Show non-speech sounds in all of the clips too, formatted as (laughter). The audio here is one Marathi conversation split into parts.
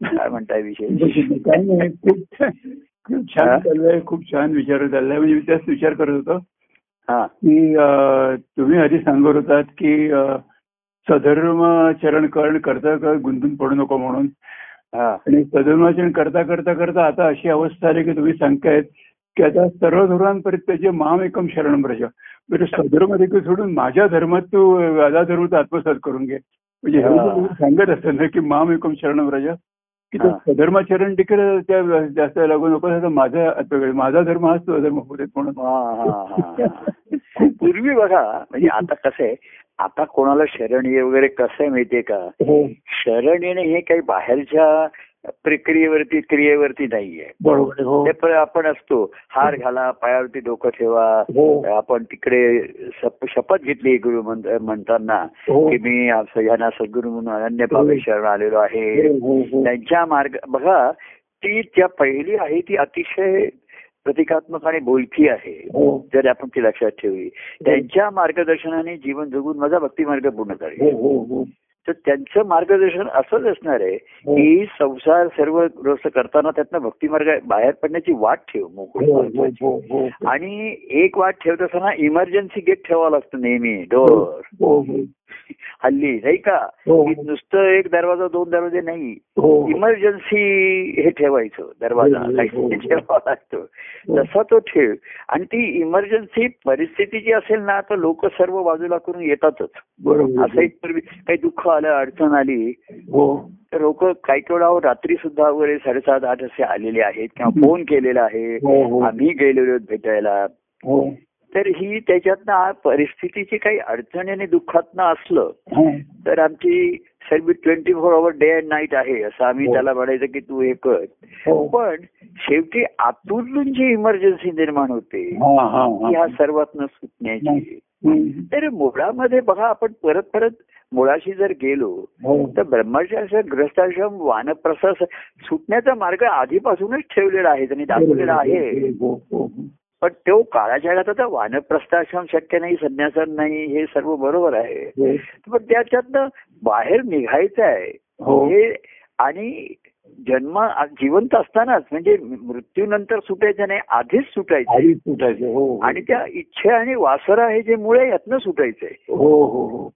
काय म्हणताय विषय? (laughs) काही नाही. खूप खूप छान? चाललंय खूप छान विचार चाललाय. म्हणजे मी त्याच विचार करत होतो हा. की तुम्ही आधी सांगत होतात की सधर्म चरण करण करता कर गुंतून पडू नको म्हणून? हा. आणि सधर्माचरण करता करता करता आता अशी अवस्था आली की तुम्ही सांगतायत की आता सर्व धर्मांपर्यंत त्याचे माम एकम शरण ब्रज म्हणजे सधर्म देखील सोडून माझ्या धर्मात तू माझा धर्म तू आत्मसात करून घे. म्हणजे सांगत असतात ना की माम एकम शरण ब्रज की तो. सधर्माचरण देखील त्या जास्त लागू नको माझा माझा धर्म हाच तुझा धर्म होते म्हणून. पूर्वी बघा म्हणजे आता कसं आहे आता कोणाला शरण ये वगैरे कसं आहे माहितीये का हो शरण येणे हे काही बाहेरच्या प्रक्रियेवरती क्रियेवरती नाहीये. बरोबर हो. ते पण आपण असतो. हार घाला पायावरती डोकं ठेवा. हो. आपण तिकडे शप- शपथ घेतली गुरु म्हण- म्हणताना हो. की मी यांना सद्गुरु म्हणून अनन्य भावे शरण आलेलो आहे. हो, हो, हो. त्यांच्या मार्ग बघा ती त्या पहिली आहे ती अतिशय प्रतिकात्मक आणि बोलकी आहे. हो. जर आपण ती लक्षात ठेवली. त्यांच्या मार्गदर्शनाने जीवन जगून माझा भक्ती मार्ग पूर्ण हो करेल हो हो. तर त्यांचं मार्गदर्शन असंच असणार आहे हो. की संसार सर्व ग्रस्त करताना त्यातनं भक्ती मार्ग बाहेर पडण्याची वाट ठेव मोकळी. हो हो आणि एक वाट ठेवत असताना इमर्जन्सी गेट ठेवावं लागतं नेहमी डोर (laughs) हल्ली नाही का? हो. नुसतं एक दरवाजा दोन दरवाजे नाही. हो. इमर्जन्सी हे ठेवायचं दरवाजा हो. ठेवावा लागतो. तसा तो ठेव. आणि ती इमर्जन्सी परिस्थिती जी असेल ना तर लोक सर्व बाजूला करून येतातच. बरोबर. असं एक पूर्वी काही दुःख आलं अडचण आली. तर लोक काही केवढा रात्री सुद्धा वगैरे साडेसात आठ असे आलेले आहेत किंवा फोन केलेला आहे. आम्ही गेलेलो भेटायला. तर ही त्याच्यातनं परिस्थितीची काही अडचण आणि दुःखातनं असलं. तर आमची सर्व twenty four hour day and night आहे असं आम्ही हो. त्याला म्हणायचं की तू हे कर. हो. पण शेवटी आतून जी इमर्जन्सी निर्माण होते ती ह्या सर्वातनं सुटण्याची. तर मुळामध्ये बघा आपण परत परत मुळाशी जर गेलो हो. तर ब्रह्मचार्य ग्रस्ताश्रम वानप्रसाद सुटण्याचा मार्ग आधीपासूनच ठेवलेला आहे त्यांनी दाखवलेला आहे. पण तो काळाच्या काळात आता वानप्रस्थाश्रम शक्य नाही संन्यासन नाही हे सर्व बरोबर आहे. हो पण त्याच्यातनं बाहेर निघायचं आहे. हो. हे आणि जन्म जिवंत असतानाच म्हणजे मृत्यूनंतर सुटायचं नाही आधीच सुटायचं सुटायचं हो हो. आणि त्या इच्छे आणि वासर आहे जे मुळे यातनं सुटायचंय. हो हो हो.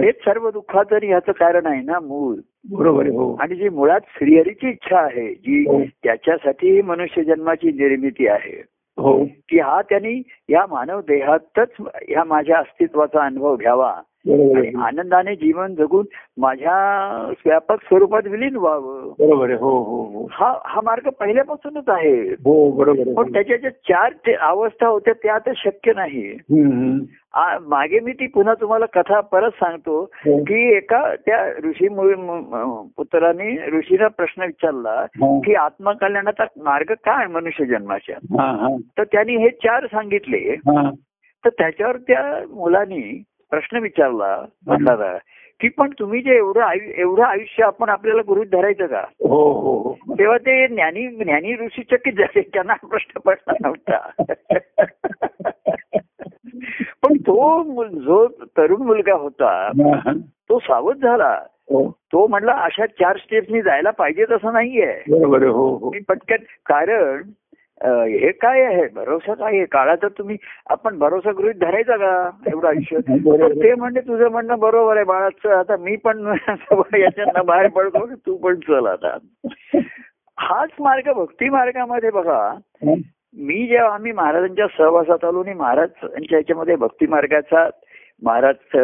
हेच सर्व दुःखाचं आणि ह्याचं कारण आहे ना मूळ. बरोबर आहे हो. आणि जी मुळात श्रीहरीची इच्छा आहे जी हो. त्याच्यासाठी मनुष्य जन्माची निर्मिती आहे. हो. की हा त्यांनी या मानव देहातच ह्या माझ्या अस्तित्वाचा अनुभव घ्यावा. आणि आनंदाने जीवन जगून माझ्या व्यापक स्वरूपात विलीन व्हावं. बरोबर हो हो हो. हा हा मार्ग पहिल्यापासूनच आहे. हो बरोबर पण त्याच्या ज्या चार अवस्था होत्या त्या आता शक्य नाही. मागे मी ती पुन्हा तुम्हाला कथा परत सांगतो हो. की एका त्या ऋषी पुत्राने ऋषीला प्रश्न विचारला. की आत्मकल्याणाचा मार्ग काय मनुष्य जन्माच्या तर त्यांनी हे चार सांगितले. तर त्याच्यावर त्या मुलांनी प्रश्न विचारला म्हणणारा की पण तुम्ही जे एवढं आयु एवढं आयुष्य आपण आपल्याला गृहित धरायचं का? हो हो हो. तेव्हा ते ज्ञानी ज्ञानी ऋषी चकित झाले त्यांना प्रश्न पडला नव्हता. पण तो जो तरुण मुलगा होता. तो सावध झाला. हो. तो म्हणला अशा चार स्टेप्सनी जायला पाहिजे तसं नाहीये. बरोबर हो हो. पटकन कारण हे काय आहे? भरोसा काय आहे? काळाचा तुम्ही आपण भरोसा गृहित धरायचा का? एवढं आयुष्य. (laughs) ते म्हणजे तुझं म्हणणं बरोबर आहे बाळाचं. आता मी पण (laughs) याच्यातनं बाहेर पडतो तू पण चल आता. हाच मार्ग भक्ती मार्गामध्ये बघा. मी जेव्हा आम्ही महाराजांच्या सहवासात आलो आणि महाराजांच्या याच्यामध्ये भक्ती मार्गाचा महाराज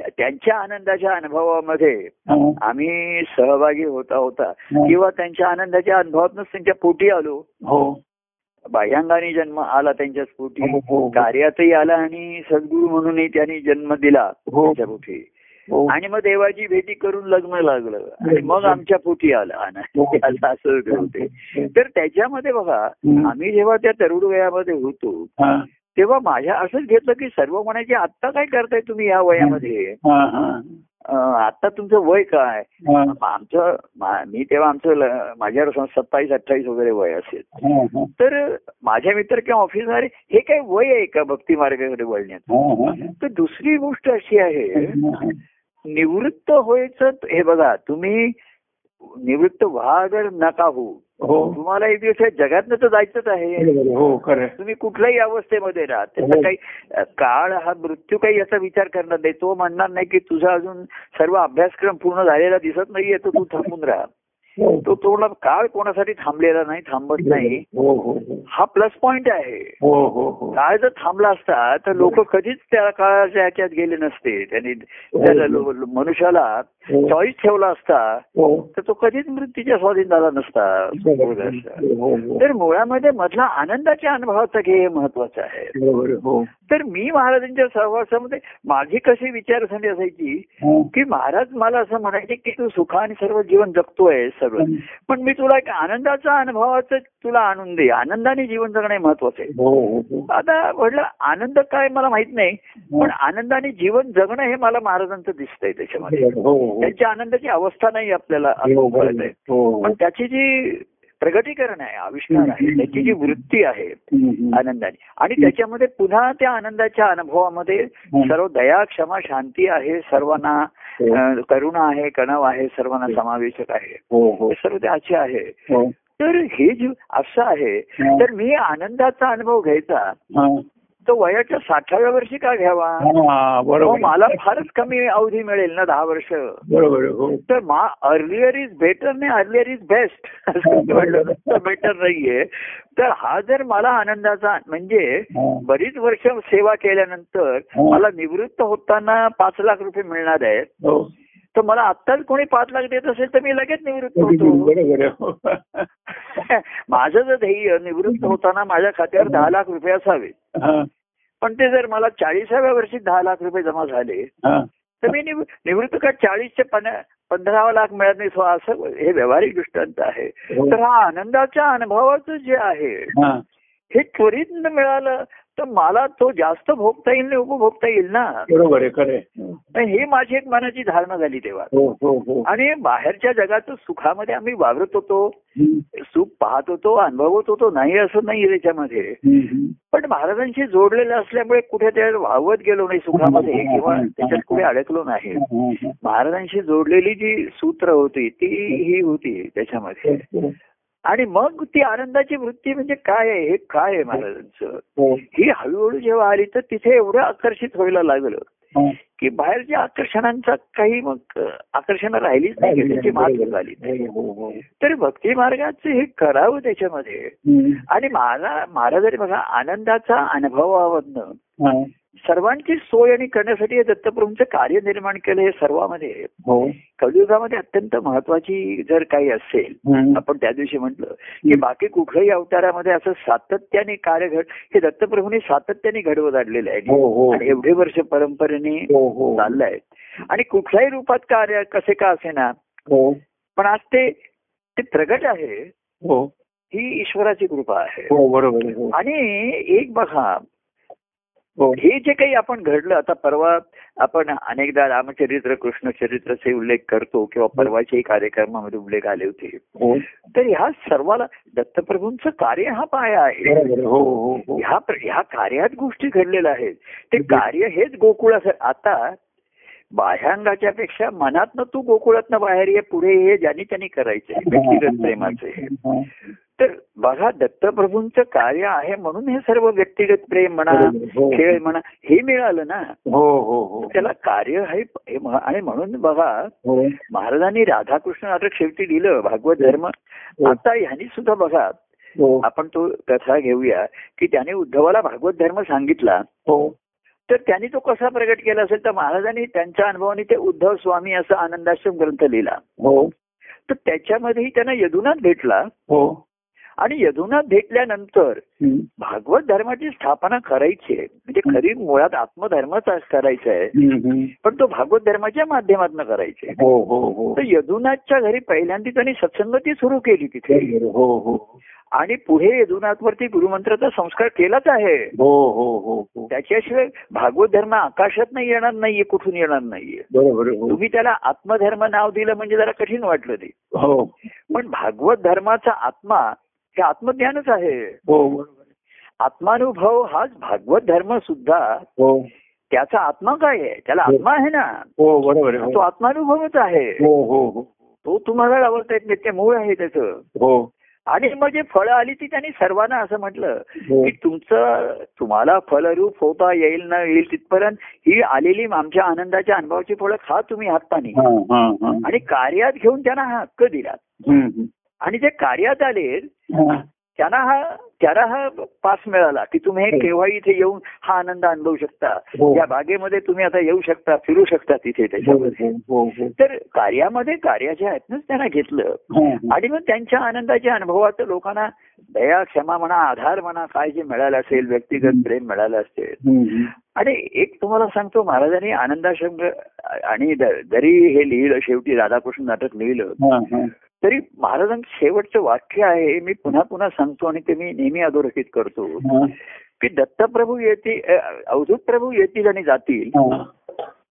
त्यांच्या आनंदाच्या अनुभवामध्ये. आम्ही सहभागी होता होता. किंवा त्यांच्या आनंदाच्या अनुभवातूनच त्यांच्या पोटी आलो हो बाह्यांगाने जन्म आला त्यांच्या पोटी हो, हो. कार्यातही आला आणि सद्गुरू म्हणूनही त्यांनी जन्म दिला हो. त्यांच्या पोटी आणि मग देवाची भेटी करून लग्न लागलं आणि मग आमच्या पोटी आलं (laughs) असं होते तर त्याच्यामध्ये बघा. आम्ही जेव्हा त्या तरुण वयामध्ये होतो. तेव्हा माझ्या असंच घेतलं की सर्व म्हणायचे आत्ता काय करताय तुम्ही या वयामध्ये हा, हा. आता तुमचं वय काय आमचं मा- तेव्हा आमचं माझ्यावर सत्तावीस अठ्ठावीस वगैरे वय असेल. तर माझ्या मित्र किंवा ऑफिसर हे काय वय आहे का भक्ती मार्गाकडे वळण्यात. तर दुसरी गोष्ट अशी आहे. निवृत्त व्हायचं हे बघा तुम्ही निवृत्त व्हा अगर नका हो हो तुम्हाला एक दिवस जगातनं तर जायचंच आहे. हो खरं. तुम्ही कुठल्याही अवस्थेमध्ये राहा त्याचा हो. काही अ, काळ हा मृत्यू काही याचा विचार करणार नाही तो म्हणणार नाही की तुझा अजून सर्व अभ्यासक्रम पूर्ण झालेला दिसत नाहीये तर तू थांबून राहा. तो थोडा काळ कोणासाठी थांबलेला नाही थांबत नाही. हो हो हो. हा प्लस पॉइंट आहे. हो हो हो. काळ जर थांबला असता तर लोक कधीच त्या काळाच्या ह्याच्यात गेले नसते. त्यांनी मनुष्याला हो. चॉईस ठेवला असता हो. तर तो कधीच मृत्यूच्या स्वाधीन झाला नसता. हो हो. तर मुळामध्ये मधला आनंदाच्या अनुभवाचं घे हे महत्वाचं आहे. हो. तर मी महाराजांच्या सहवासामध्ये माझी कशी विचारसरणी असायची हो. की महाराज मला असं म्हणायचे की तू सुखाने सर्व जीवन जगतोय सर्व पण मी तुला एक आनंदाचा अनुभवाचं तुला आणून दे. आनंदाने जीवन जगणे महत्वाचं आहे. हो हो हो. आता म्हटलं आनंद काय मला माहीत नाही पण आनंदाने जीवन जगणं हे मला महाराजांचं दिसतंय त्याच्यामध्ये. त्यांच्या आनंदाची अवस्था नाही आपल्याला बरोबर पण त्याची जी प्रगतीकरण आहे आविष्कार आहे त्याची जी वृत्ती आहे. आनंदाने आणि त्याच्यामध्ये पुन्हा त्या आनंदाच्या अनुभवामध्ये. सर्व दया क्षमा शांती आहे सर्वांना हो. करुणा आहे कणव आहे सर्वांना समावेशक आहे हो हो हे सर्व त्याचे आहे हो तर हे जे असं आहे हा. तर मी आनंदाचा अनुभव घ्यायचा हा. तो वयाच्या साठाव्या वर्षी का घ्यावा? बरोबर. मला फारच कमी अवधी मिळेल ना दहा वर्ष. बरोबर. हो. तर मा अर्लियर इज बेटर नाही अर्लियर इज बेस्ट असं बेटर नाहीये. तर हा जर मला आनंदाचा म्हणजे. बरीच वर्ष सेवा केल्यानंतर. मला निवृत्त होताना पाच लाख रुपये मिळणार आहेत. हो. तर मला आत्ताच कोणी पाच लाख देत असेल तर मी लगेच निवृत्त होतो. (laughs) माझं जर ध्येय निवृत्त होताना माझ्या खात्यावर दहा लाख रुपये असावे पण ते जर मला चाळीसाव्या वर्षी दहा लाख रुपये जमा झाले. तर मी निव- निवृत्त का चाळीसचे पंधरा लाख मिळत नाही सो असं हे व्यावहारिक दृष्टांत आहे हो. तर हा आनंदाच्या अनुभवाचं जे आहे हा. त्वरित मिळालं तर मला तो जास्त भोगता येईल नाही उपभोगता येईल ना. बरोबर आहे ही माझी एक मनाची धारणा झाली तेव्हा. हो हो हो. आणि बाहेरच्या जगात सुखामध्ये आम्ही वावरत होतो सुख पाहत होतो अनुभवत होतो नाही असं नाही त्याच्यामध्ये. पण महाराजांशी जोडलेलं असल्यामुळे कुठे ते वावत गेलो नाही सुखामध्ये किंवा त्याच्यात कुठे अडकलो नाही. महाराजांशी जोडलेली जी सूत्र होती ती ही होती त्याच्यामध्ये. आणि मग ती आनंदाची वृत्ती म्हणजे काय आहे हे काय आहे महाराजांचं हो. हळूहळू जेव्हा आली तर तिथे एवढं आकर्षित व्हायला लागलं. की बाहेरच्या आकर्षणांचा काही मग आकर्षण राहिलीच नाही त्याची मात झाली. हो, हो. तर भक्ती मार्गाचं हे करावं त्याच्यामध्ये. आणि मला महाराजांनी बघा आनंदाचा अनुभवामधनं हा. सर्वांची सोय आणि करण्यासाठी हे दत्तप्रभूंचं कार्य निर्माण केलं हे सर्वांमध्ये हो. कलियुगामध्ये अत्यंत महत्वाची जर काही असेल. आपण त्या दिवशी म्हटलं की बाकी कुठल्याही अवतारामध्ये असं सातत्याने कार्य घड हे दत्तप्रभूंनी सातत्याने घडवत आणलेलं आहे. हो हो. आणि एवढे वर्ष परंपरेने हो हो. चाललंय आणि कुठल्याही रूपात कार्य कसे का असे ना पण आज ते प्रगट आहे. हो. ईश्वराची कृपा आहे. बरोबर आहे. आणि एक बघा हो. हे जे काही आपण घडलं आता परवा आपण अनेकदा रामचरित्र कृष्ण चरित्राचे उल्लेख करतो किंवा परवाच्याही कार्यक्रमामध्ये उल्लेख आले होते. हो. तर ह्या सर्वाला दत्तप्रभूंचं कार्य हा पाया आहे. हो हो हो. ह्या कार्यात गोष्टी घडलेल्या आहेत. ते कार्य हेच गोकुळाचं आता बाह्यांगाच्या पेक्षा मनातनं तू गोकुळातनं बाहेर ये पुढे ये ज्यांनी त्यांनी करायचे व्यक्तिगत प्रेमाचे हा. तर बघा दत्तप्रभूंचं कार्य आहे म्हणून हे सर्व व्यक्तिगत प्रेम म्हणा. हो. खेळ म्हणा हे मिळालं ना. हो हो हो. त्याला कार्य आहे हे आणि म्हणून बघा हो. महाराजांनी राधाकृष्ण नाटक शेवटी दिलं भागवत धर्म. आता ह्यांनी सुद्धा बघा हो. आपण तो कथा घेऊया की त्याने उद्धवाला भागवत धर्म सांगितला. हो. तर त्यांनी तो कसा प्रगट केला असेल? तर महाराजांनी त्यांच्या अनुभवाने ते उद्धव स्वामी असा आनंदाश्रम ग्रंथ लिहिला. हो. तर त्याच्यामध्येही त्यांना यदुनाथ भेटला. हो. आणि यदुनाथ भेटल्यानंतर. भागवत धर्माची स्थापना करायची आहे. म्हणजे खरी मुळात आत्मधर्मच करायचा आहे. पण तो भागवत धर्माच्या माध्यमातून करायचे हो हो हो. तर यदुनाथच्या घरी पहिल्यांदा त्यांनी सत्संगती सुरू केली तिथे. हो हो. आणि पुढे यदुनाथवरती गुरुमंत्राचा संस्कार केलाच आहे. हो हो हो हो. त्याच्याशिवाय भागवत धर्म आकाशात नाही येणार नाहीये कुठून येणार नाहीये बरोबर. हो. तुम्ही त्याला आत्मधर्म नाव दिलं म्हणजे जरा कठीण वाटलं ते. हो. पण भागवत धर्माचा आत्मा हे आत्मज्ञानच आहे. हो बरोबर. आत्मानुभव हाच भागवत धर्म सुद्धा. हो. त्याचा आत्मा काय आहे? त्याला आत्मा आहे ना. हो बरोबर आहे. तो हो आत्मानुभवच आहे. हो हो हो. तो तुम्हाला लावता येत नाही ते मूळ आहे त्याचं. हो. आणि मग जे फळं आली ती त्यांनी सर्वांना असं म्हटलं हो की तुमचं तुम्हाला फलरूप होता येईल न येईल तिथपर्यंत ही आलेली आमच्या आनंदाच्या अनुभवाची फळं खा तुम्ही हाताने आणि कार्यात घेऊन त्यांना हा हक्क दिला. आणि जे कार्यात आले. त्यांना हा त्याला हा पास मिळाला की तुम्ही हे हो. केव्हा इथे येऊन हा आनंद अनुभवू शकता हो. या बागेमध्ये तुम्ही आता येऊ शकता फिरू शकता तिथे त्याच्यामध्ये हो. तर कार्यामध्ये कार्याच्या ह्यातनंच त्यांना घेतलं हा, हा. आणि मग त्यांच्या आनंदाच्या अनुभवाचं लोकांना दया क्षमा म्हणा आधार म्हणा काय जे मिळालं असेल व्यक्तिगत प्रेम मिळालं असेल. आणि एक तुम्हाला सांगतो महाराजांनी आनंदाश्रम आणि जरी हे लिहिलं शेवटी राधाकृष्ण नाटक लिहिलं. तरी महाराजांचं शेवटचं वाक्य आहे मी पुन्हा पुन्हा सांगतो आणि ते मी नेहमी अधोरेखित करतो. की दत्तप्रभू येतील अवधूत प्रभू येतील आणि जातील.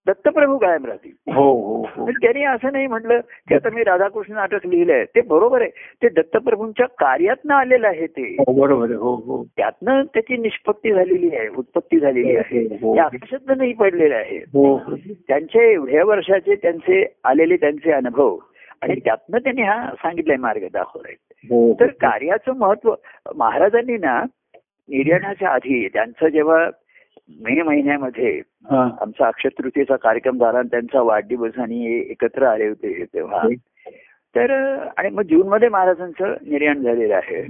दत्तप्रभू कायम राहतील. हो हो हो. त्यांनी असं नाही म्हटलं की आता मी राधाकृष्ण नाटक लिहिलंय ते बरोबर आहे. ते दत्तप्रभूंच्या कार्यातनं आलेलं आहे ते. हो, बरोबर हो त्यातनं त्याची निष्पत्ती झालेली आहे उत्पत्ती झालेली आहे. हो. ते आकाशातनं नाही पडलेले आहे. त्यांचे एवढ्या वर्षाचे त्यांचे आलेले त्यांचे अनुभव. आणि त्यातनं त्यांनी हा सांगितलाय मार्ग दाखवलाय. तर कार्याचं महत्त्व महाराजांनी ना निर्याणाच्या आधी त्यांचं जेव्हा मे महिन्यामध्ये हा. आमचा अक्षय तृतीयेचा कार्यक्रम झाला आणि त्यांचा वाढदिवस आणि हे एकत्र आले होते तेव्हा तर आणि मग जून मध्ये महाराजांचं निर्याण झालेलं आहे.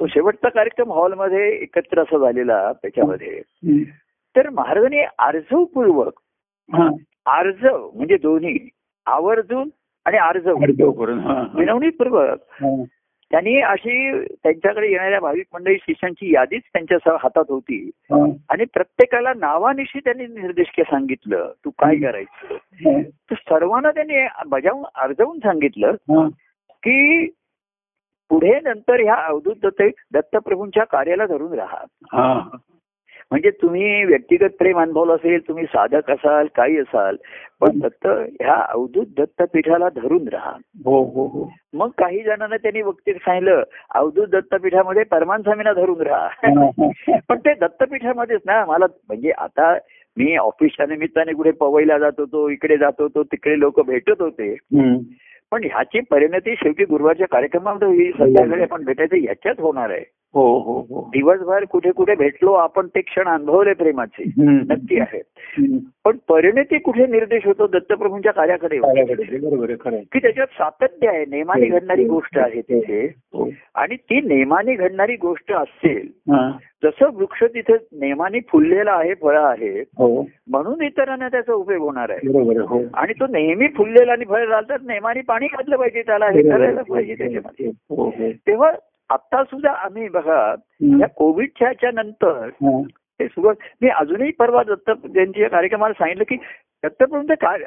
तो शेवटचा कार्यक्रम हॉलमध्ये एकत्र असा झालेला त्याच्यामध्ये. तर महाराजांनी आर्जवपूर्वक हा. आर्जव म्हणजे दोन्ही आवर्जून आणि आर्जव अर्धव त्यांनी अशी त्यांच्याकडे येणाऱ्या भाविक मंडळी शिष्यांची यादीच त्यांच्या हातात होती. आणि प्रत्येकाला नावानिशी त्यांनी निर्देश सांगितलं तू काय करायचं. तर सर्वांना त्यांनी बजावून अर्जवून सांगितलं. की पुढे नंतर ह्या अवधूत दत्त दत्तप्रभूंच्या कार्याला धरून राहा. म्हणजे तुम्ही व्यक्तिगत प्रेम अनुभवलं असेल तुम्ही साधक असाल काही असाल पण दत्त ह्या अवधूत दत्तपीठाला धरून राहा. हो हो हो. मग काही जणांना त्यांनी वक्ती सांगितलं अवधूत दत्तपीठामध्ये परमान स्वामींना धरून राहा. हा, (laughs) हा. पण ते दत्तपीठामध्येच ना मला म्हणजे आता मी ऑफिसच्या निमित्ताने कुठे पवईला जात होतो इकडे जात होतो तिकडे लोक भेटत होते. पण ह्याची परिणती शेवटी गुरुवारच्या कार्यक्रमामध्ये होईल संध्याकाळी आपण भेटायचं ह्याच्यात होणार आहे. हो हो हो. दिवसभर कुठे कुठे भेटलो आपण ते क्षण अनुभवले प्रेमाचे. नक्की आहे. पण परिणती कुठे निर्देश होतो? दत्तप्रभूंच्या कार्याकडे आहे, आहे आहे. की त्याच्यात सातत्य आहे. नेमाने घडणारी गोष्ट आहे तिथे. हो. आणि ती नेमाने घडणारी गोष्ट असेल हा. जसं वृक्ष तिथे नेमाने फुललेला आहे फळं आहेत हो. म्हणून इतरांना त्याचा उपयोग होणार आहे. आहे हो. आणि तो नेहमी फुललेला आणि फळ राहिला तर नेमाने पाणी घातलं पाहिजे त्याला हे करायला पाहिजे त्याच्यामध्ये. हो हो. तेव्हा आता सुद्धा आम्ही बघा. या कोविडच्या नंतर हा. ते सुरुवात मी अजूनही परवा दत्त जयंतीच्या कार्यक्रमाला सांगितलं की दत्तप्रभूंचं काय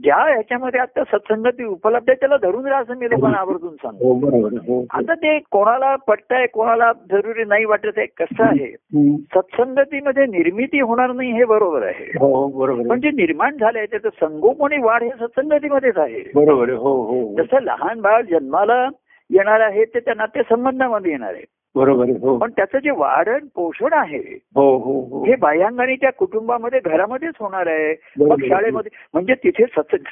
ज्या ह्याच्यामध्ये आता सत्संगती उपलब्ध आहे त्याला धरून राहा असं मी लोकांना आवर्जून सांगतो हो हो हो. आता ते कोणाला पटतंय कोणाला जरुरी नाही वाटत आहे कसं आहे. सत्संगतीमध्ये निर्मिती होणार नाही हे बरोबर आहे हो हो बरोबर पण. जे निर्माण झालंय त्याचं संगोपनी वाढ हे सत्संगतीमध्येच आहे बरोबर हो हो हो. जसं लहान बाळ जन्माला येणार आहे ते त्या नातेसंबंधामध्ये येणार आहे. बरोबर हो. पण त्याचं जे वाढण पोषण आहे हो हो हो. हे बाह्यांगाने त्या कुटुंबामध्ये घरामध्येच होणार आहे. मग शाळेमध्ये म्हणजे तिथे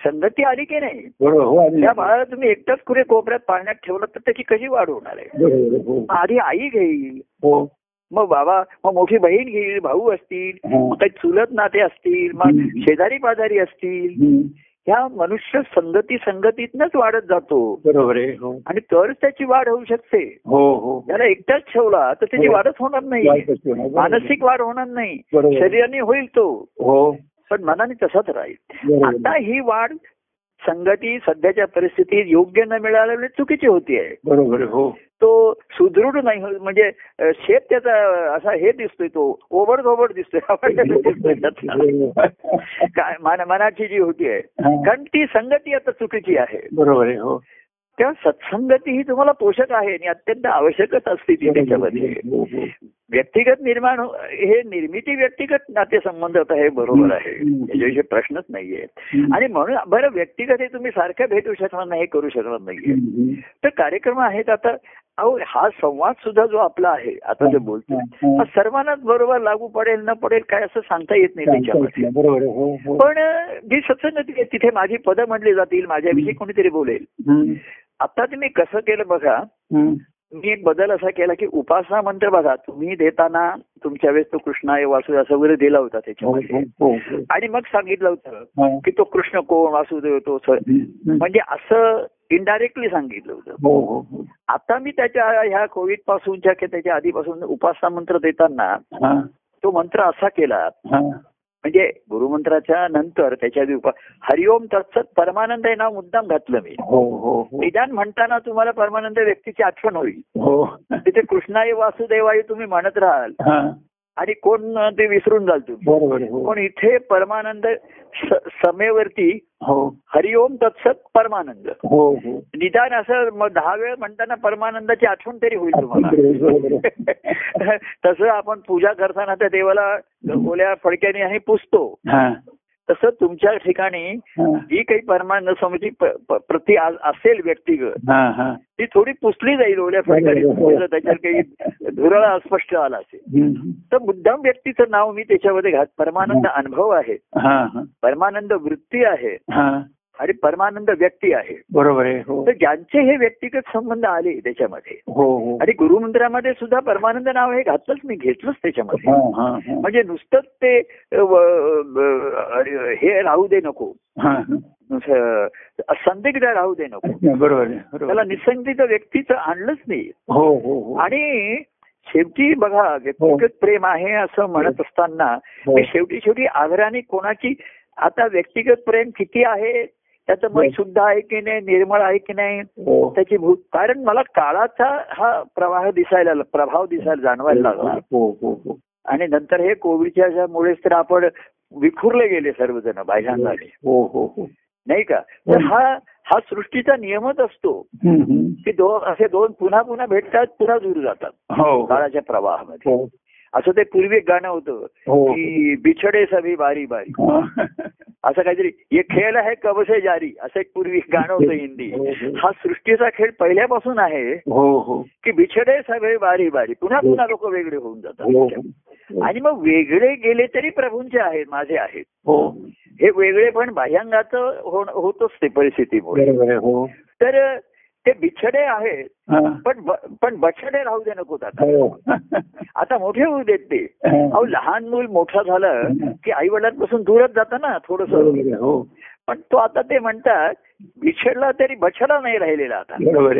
संगती आली की नाही? हो त्या बाळाला तुम्ही एकटाच कुठे कोपऱ्यात पाळण्यात ठेवलं तर त्याची कशी वाढ होणार आहे? हो. आधी आई घेईल. हो. मग बाबा मग मोठी बहीण घेईल भाऊ असतील. हा. मग काही चुलत नाते असतील मग. शेजारी पाजारी असतील. ह्या मनुष्य संगती संगतीतनच वाढत जातो. बरोबर आहे हो. आणि तरच त्याची वाढ होऊ शकते. हो हो. त्याला एकटाच ठेवला तर त्याची हो. वाढच होणार नाही. मानसिक वाढ होणार नाही. शरीराने होईल तो. हो. पण मनाने तसाच राहील. आता ही वाढ संगती सध्याच्या परिस्थितीत योग्य न मिळाल्यामुळे चुकीची होती आहे. बरोबर हो. तो सुदृढ नाही म्हणजे शेत त्याचा असा हे दिसतोय तो ओबड धोबड (laughs) दिसतोय. काय मन- मनाची जी होती आहे. कारण ती संगती आता चुकीची आहे बरोबर आहे हो तेव्हा सत्संगती ही तुम्हाला पोषक आहे आणि अत्यंत आवश्यकच असते ती त्याच्यामध्ये हो, हो. व्यक्तिगत निर्माण हो- हे निर्मिती व्यक्तिगत नातेसंबंध होता हे बरोबर आहे. याच्याविषयी प्रश्नच नाहीये. आणि म्हणून बरं व्यक्तिगत हे तुम्ही सारखं भेटू शकणार नाही करू शकणार नाहीये. तर कार्यक्रम आहेत आता अहो हा संवाद सुद्धा जो आपला आहे आता जे बोलतो हा. हा सर्वांनाच बरोबर लागू पडेल न पडेल काय असं सांगता येत नाही त्याच्यामध्ये. हो हो पण जी सत्संगती आहे तिथे माझी पदं म्हणली जातील माझ्याविषयी कोणीतरी बोलेल. आता तुम्ही कसं केलं बघा. मी एक बदल असा केला की उपासना मंत्र बघा तुम्ही देताना तुमच्या वेळेस तो कृष्णाय वासुदेव असं वगैरे दिला होता हो त्याच्यामध्ये हो हो आणि मग सांगितलं होतं हा. की तो कृष्ण कोण वासुदेव तो. म्हणजे असं इनडायरेक्टली सांगितलं होतं. हो हो हो. आता मी त्याच्या ह्या कोविड पासूनच्या त्याच्या आधीपासून उपासना मंत्र देताना. तो मंत्र असा केला. म्हणजे गुरुमंत्राच्या नंतर त्याच्या आधी उपा हरिओम तत्सत परमानंद हे नाव मुद्दाम घातलं मी. निदान म्हणताना तुम्हाला परमानंद व्यक्तीची आठवण होईल. हो. तिथे कृष्णाई वासुदेवाई तुम्ही म्हणत राहाल. आणि कोण ते विसरून जाल तुम्ही. हो. पण इथे परमानंद समेवरती हो. हरिओम तत्सत परमानंद. हो निदान असं मग दहा वेळ म्हणताना परमानंदाची आठवण तरी होईल तुम्हाला. (laughs) तसं आपण पूजा करताना त्या देवाला ओल्या फडक्याने आणि पुसतो. तसं तुमच्या ठिकाणी. जी काही परमानंद स्वामीची प्रति असेल व्यक्तिगत. ती थोडी पुसली जाईल ओल्या फडक्याने पुसलं त्याच्यावर काही धुरळा अस्पष्ट आला असेल. तर मुद्दाम व्यक्तीचं नाव मी त्याच्यामध्ये घात परमानंद अनुभव आहे. परमानंद वृत्ती आहे हा. आणि परमानंद व्यक्ती आहे बरोबर आहे हो तर ज्यांचे हे व्यक्तिगत संबंध आले त्याच्यामध्ये हो हो आणि गुरुमंत्रामध्ये सुद्धा परमानंद नाव हे घातलंच मी घेतलंच त्याच्यामध्ये हा. हा. हा. म्हणजे नुसतंच ते अ, व- व- अरे, हे राहू दे नको हा. संदिग्ध राहू दे नको बरोबर आहे बरोबर त्याला निसंदिग्ध व्यक्तीचं आणलंच नाही हो हो हो आणि शेवटी बघा व्यक्तिगत प्रेम आहे असं म्हणत असताना हो. शेवटी शेवटी आदराने कोणाची आता व्यक्तिगत प्रेम किती आहे त्याचं मन. शुद्ध आहे की नाही निर्मळ आहे की नाही हो. त्याची भूत कारण मला काळाचा हा प्रवाह दिसायला प्रभाव दिसायला जाणवायला लागला. हो हो हो. आणि नंतर हे कोविडच्या ह्याच्यामुळेच तर आपण विखुरले गेले सर्वजण बाह्यांगाने हो हो नाही का? तर हा. हा सृष्टीचा नियमच असतो. की दोन असे दोन पुन्हा पुन्हा भेटतात पुन्हा दूर जातात हो. काळाच्या प्रवाहामध्ये. असं ते पूर्वी गाणं होतं हो. की बिछडे सभी बारी बारी. हा. असं काहीतरी ये खेळ आहे कब से जारी असं एक पूर्वी गाणं होतं हिंदी हो, हो. हा सृष्टीचा खेळ पहिल्यापासून आहे हो हो. की बिछडे सगळे बारी बारी. पुन्हा पुन्हा लोक वेगळे होऊन हो जातात आणि मग वेगळे गेले तरी प्रभूंचे आहेत माझे आहेत. हो. हे वेगळे पण बाह्यांगाचं होतच ते परिस्थितीमुळे. हो. तर ते बिछडे आहेत. हा. पण पण बछडे राहू दे नको आता हो. आता मोठे होऊ देत ते. अहो लहान मूल मोठं झालं की आई वडिलांपासून दूरच जातं ना थोडस. हो. पण तो आता ते म्हणतात बिछडला तरी बछडा नाही राहिलेला आता. बरोबर